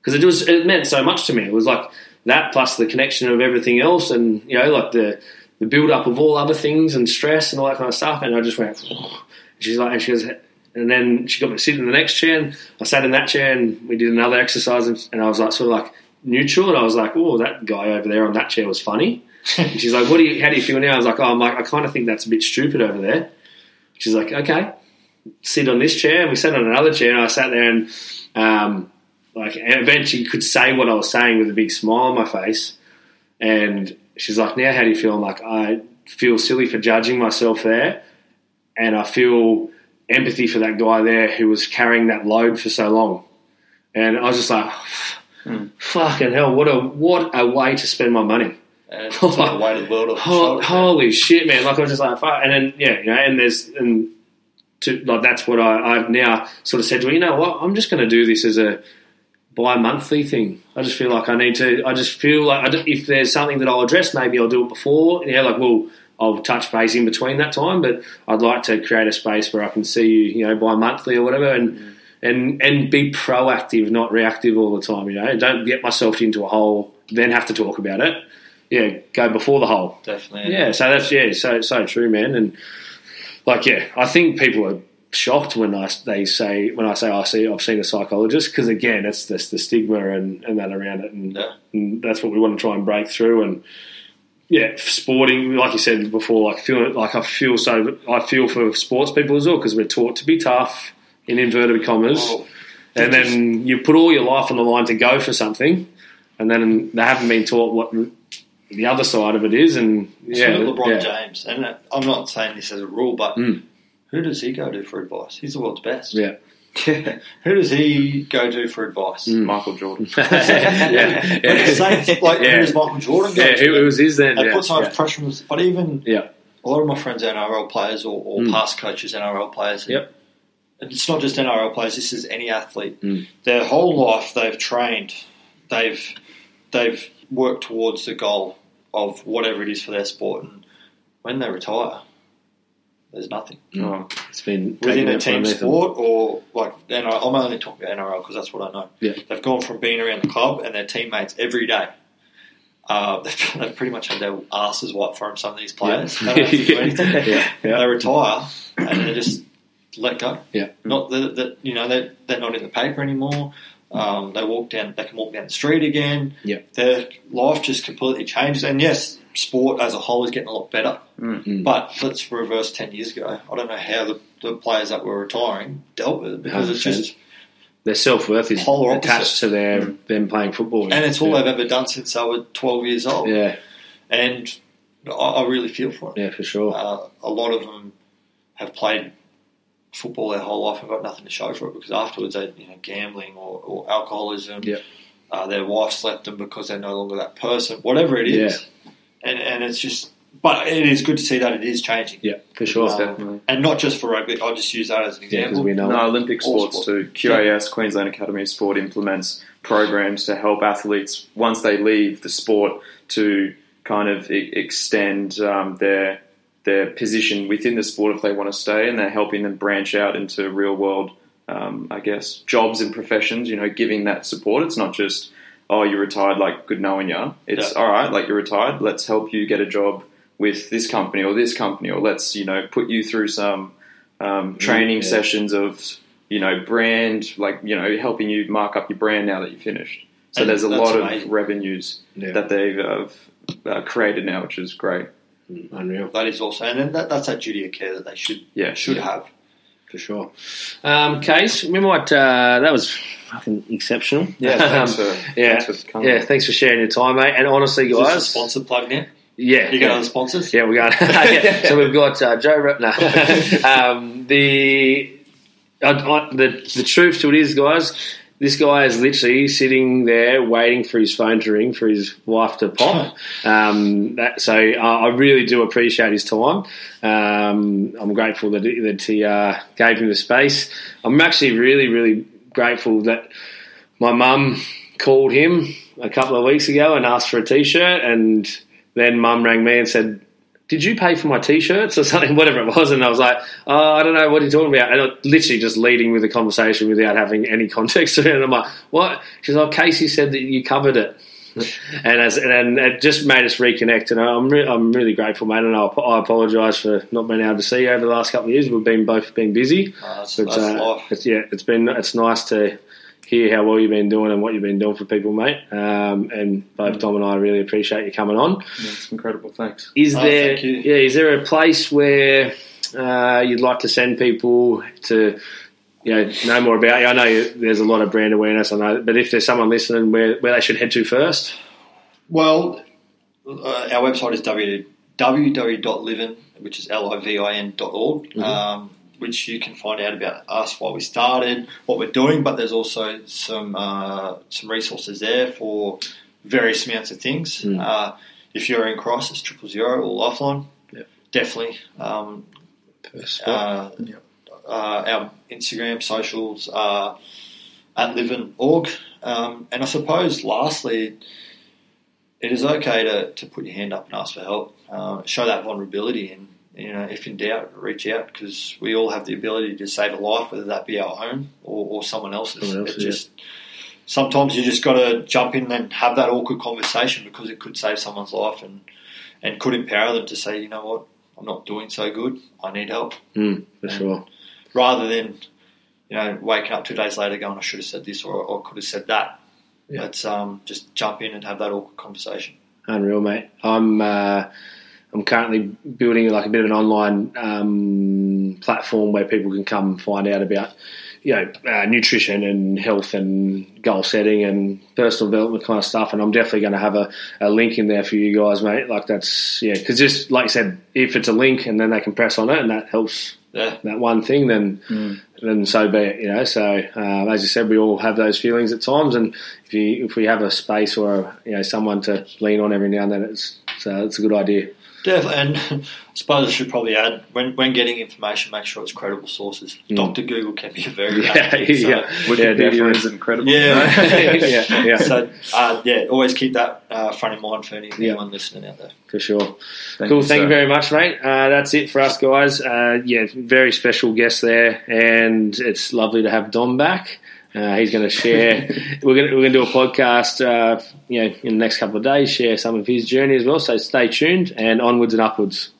because it was it meant so much to me. It was like that plus the connection of everything else, and you know, like the the build up of all other things and stress and all that kind of stuff. And I just went. She's like, and she goes, and then she got me to sit in the next chair, and I sat in that chair, and we did another exercise, and, and I was like, sort of like neutral, and I was like, oh, that guy over there on that chair was funny. And she's like, what do you, how do you feel now? I was like, oh, I'm like, I kind of think that's a bit stupid over there. She's like, okay, sit on this chair, and we sat on another chair, and I sat there, and um, like, and eventually could say what I was saying with a big smile on my face, and she's like, now how do you feel? I'm like, I feel silly for judging myself there, and I feel empathy for that guy there who was carrying that load for so long. And I was just like, fucking hell, what a what a way to spend my money. And it's like of world off your Ho- holy shit, man! Like I was just like, fuck. And then yeah, you know, and there's and to like that's what I, I've now sort of said to her. You know what? I'm just going to do this as a bi-monthly thing. I just feel like I need to. I just feel like I if there's something that I'll address, maybe I'll do it before. Yeah, like well, I'll touch base in between that time, but I'd like to create a space where I can see you, you know, bi-monthly or whatever, and. And, and be proactive, not reactive all the time. You know, don't get myself into a hole, then have to talk about it. Yeah, go before the hole. Definitely. Yeah, so that's yeah, so so true, man. And like, yeah, I think people are shocked when I they say when I say I see I've seen a psychologist because again, it's this the stigma and, and that around it, and, Yeah. and that's what we want to try and break through. And yeah, sporting, like you said before, like feeling like I feel so I feel for sports people as well because we're taught to be tough in inverted commas, Oh, and then you put all your life on the line to go for something, and then they haven't been taught what the other side of it is, and yeah, yeah, LeBron yeah. James, and uh, I'm not saying this as a rule, but Mm. who does he go to for advice? He's the world's best. Yeah. Who does he go to for advice? Mm. Michael Jordan. yeah, But same, like Yeah. who does Michael Jordan go yeah, to? it, it was his then. They Yeah, put so much yeah. pressure on us, but even Yeah. a lot of my friends are NRL players or, or Mm. past coaches, NRL players. and- Yep. and it's not just NRL players. This is any athlete. Mm. Their whole life they've trained, they've they've worked towards the goal of whatever it is for their sport, and when they retire, there's nothing Oh, It's been within taken a team sport or like NRL. I'm only talking about NRL because that's what I know. Yeah. They've gone from being around the club and their teammates every day. Uh, they've, they've pretty much had their asses wiped from some of these players. They don't have to do anything. yeah, yeah. They retire and they just let go. Yeah. Not that, that you know they they're not in the paper anymore. Um, they walk down. They can walk down the street again. Yep. Their life just completely changes. And yes, sport as a whole is getting a lot better. Mm. But let's reverse ten years ago. I don't know how the, the players that were retiring dealt with it because it's 100%. just Their self worth is Polar opposite. attached to their them playing football, and it's all yeah. they've ever done since they were twelve years old. Yeah, And I, I really feel for it. yeah, for sure. Uh, a lot of them have played football their whole life and got nothing to show for it because afterwards they, you know, gambling or, or alcoholism. Yeah. Uh, their wives left them because they're no longer that person. Whatever it is, and and it's just. But it is good to see that it is changing, Yeah, for sure. Uh, Definitely. and not just for rugby. I'll just use that as an yeah, because example. we know. No, Olympic All sports sport. too. QAS, Queensland Academy of Sport, implements programs to help athletes once they leave the sport to kind of e- extend um, their their position within the sport if they want to stay, and they're helping them branch out into real world, um, I guess, jobs and professions. You know, giving that support. It's not just oh, you're retired, like good knowing you. It's Yeah. all right, like you're retired. Let's help you get a job with this company or this company, or let's you know put you through some um, training Yeah. sessions of you know brand, like you know helping you mark up your brand now that you're finished. So And there's a lot amazing. of revenues Yeah, that they've uh, uh, created now, which is great. unreal That is also, and that, that's that duty of care that they should Yeah, should Yeah. have. for sure. Um, Case, we might. Uh, that was fucking exceptional. Yeah, thanks Um, for yeah, thanks for coming. yeah. Thanks for sharing your time, mate. And honestly, Is this a guys, sponsor plug now? yeah, You got yeah. other sponsors? Yeah, we got. yeah. So we've got uh, Joe Rep. No. um, the, I, I, the the truth to it is, guys, this guy is literally sitting there waiting for his phone to ring for his wife to pop. Um, that, so I, I really do appreciate his time. Um, I'm grateful that, he- that he uh, gave him the space. I'm actually really, really grateful that my mum called him a couple of weeks ago and asked for a t-shirt and then mum rang me and said did you pay for my t-shirts or something? Whatever it was and i was like oh i don't know what are you talking about? And literally just leading with a conversation without having any context to it. And i'm like what? She's like oh, casey said that you covered it and as and it just made us reconnect and i'm, re- I'm really grateful mate and I, I apologise for not being able to see you over the last couple of years we've been both been busy Uh, that's, but that's uh, it's, yeah, it's been it's nice to hear how well you've been doing and what you've been doing for people, mate. Um, and both Dom and I really appreciate you coming on. Yeah, it's incredible. Thanks. Is Oh, there thank you. yeah? Is there a place where uh, you'd like to send people to? You know, know more about you. I know there's a lot of brand awareness. I know, but if there's someone listening, where where they should head to first? Well, uh, our website is www.livin, which is L-I-V-I-N dot org, Mhm. um, which you can find out about us, why we started, what we're doing, but there's also some uh, some resources there for various amounts of things. Mm. Uh, if you're in crisis, triple zero or lifeline, Yep. definitely. Um, uh, uh, our Instagram socials are at live.org. Um, and I suppose, lastly, it is okay to, to put your hand up and ask for help. Uh, show that vulnerability, and you know, if in doubt, reach out because we all have the ability to save a life, whether that be our own or, or someone else's. Someone else's, it just sometimes you just got to jump in and have that awkward conversation because it could save someone's life and and could empower them to say, you know what, I'm not doing so good. I need help Mm, for sure. Rather than you know waking up two days later going I should have said this or, or could have said that. Yeah. Let's um, just jump in and have that awkward conversation. Unreal, mate. I'm uh, I'm currently building like a bit of an online um, platform where people can come find out about you know uh, nutrition and health and goal setting and personal development kind of stuff. And I'm definitely going to have a, a link in there for you guys, mate. Like that's yeah, because just like you said, if it's a link and then they can press on it and that helps Yeah, that one thing, then Mm. then so be it. You know. So uh, as you said, we all have those feelings at times, and if you if we have a space or you know someone to lean on every now and then, it's so it's a good idea. Definitely. And I suppose I should probably add when when getting information, make sure it's credible sources. Mm. Doctor Google can be a very Yeah, bad thing, so- yeah. Wikipedia definitely. is incredible. Yeah. yeah, yeah, So uh, yeah, always keep that uh, front in mind for any, Yeah. anyone listening out there. for sure. Thank cool. Thank sir. you very much, mate. Uh, that's it for us, guys. Uh, yeah, very special guest there, and it's lovely to have Dom back. Uh, he's going to share. we're going to we're going to do a podcast. Uh, you know, in the next couple of days, share some of his journey as well. So stay tuned and onwards and upwards.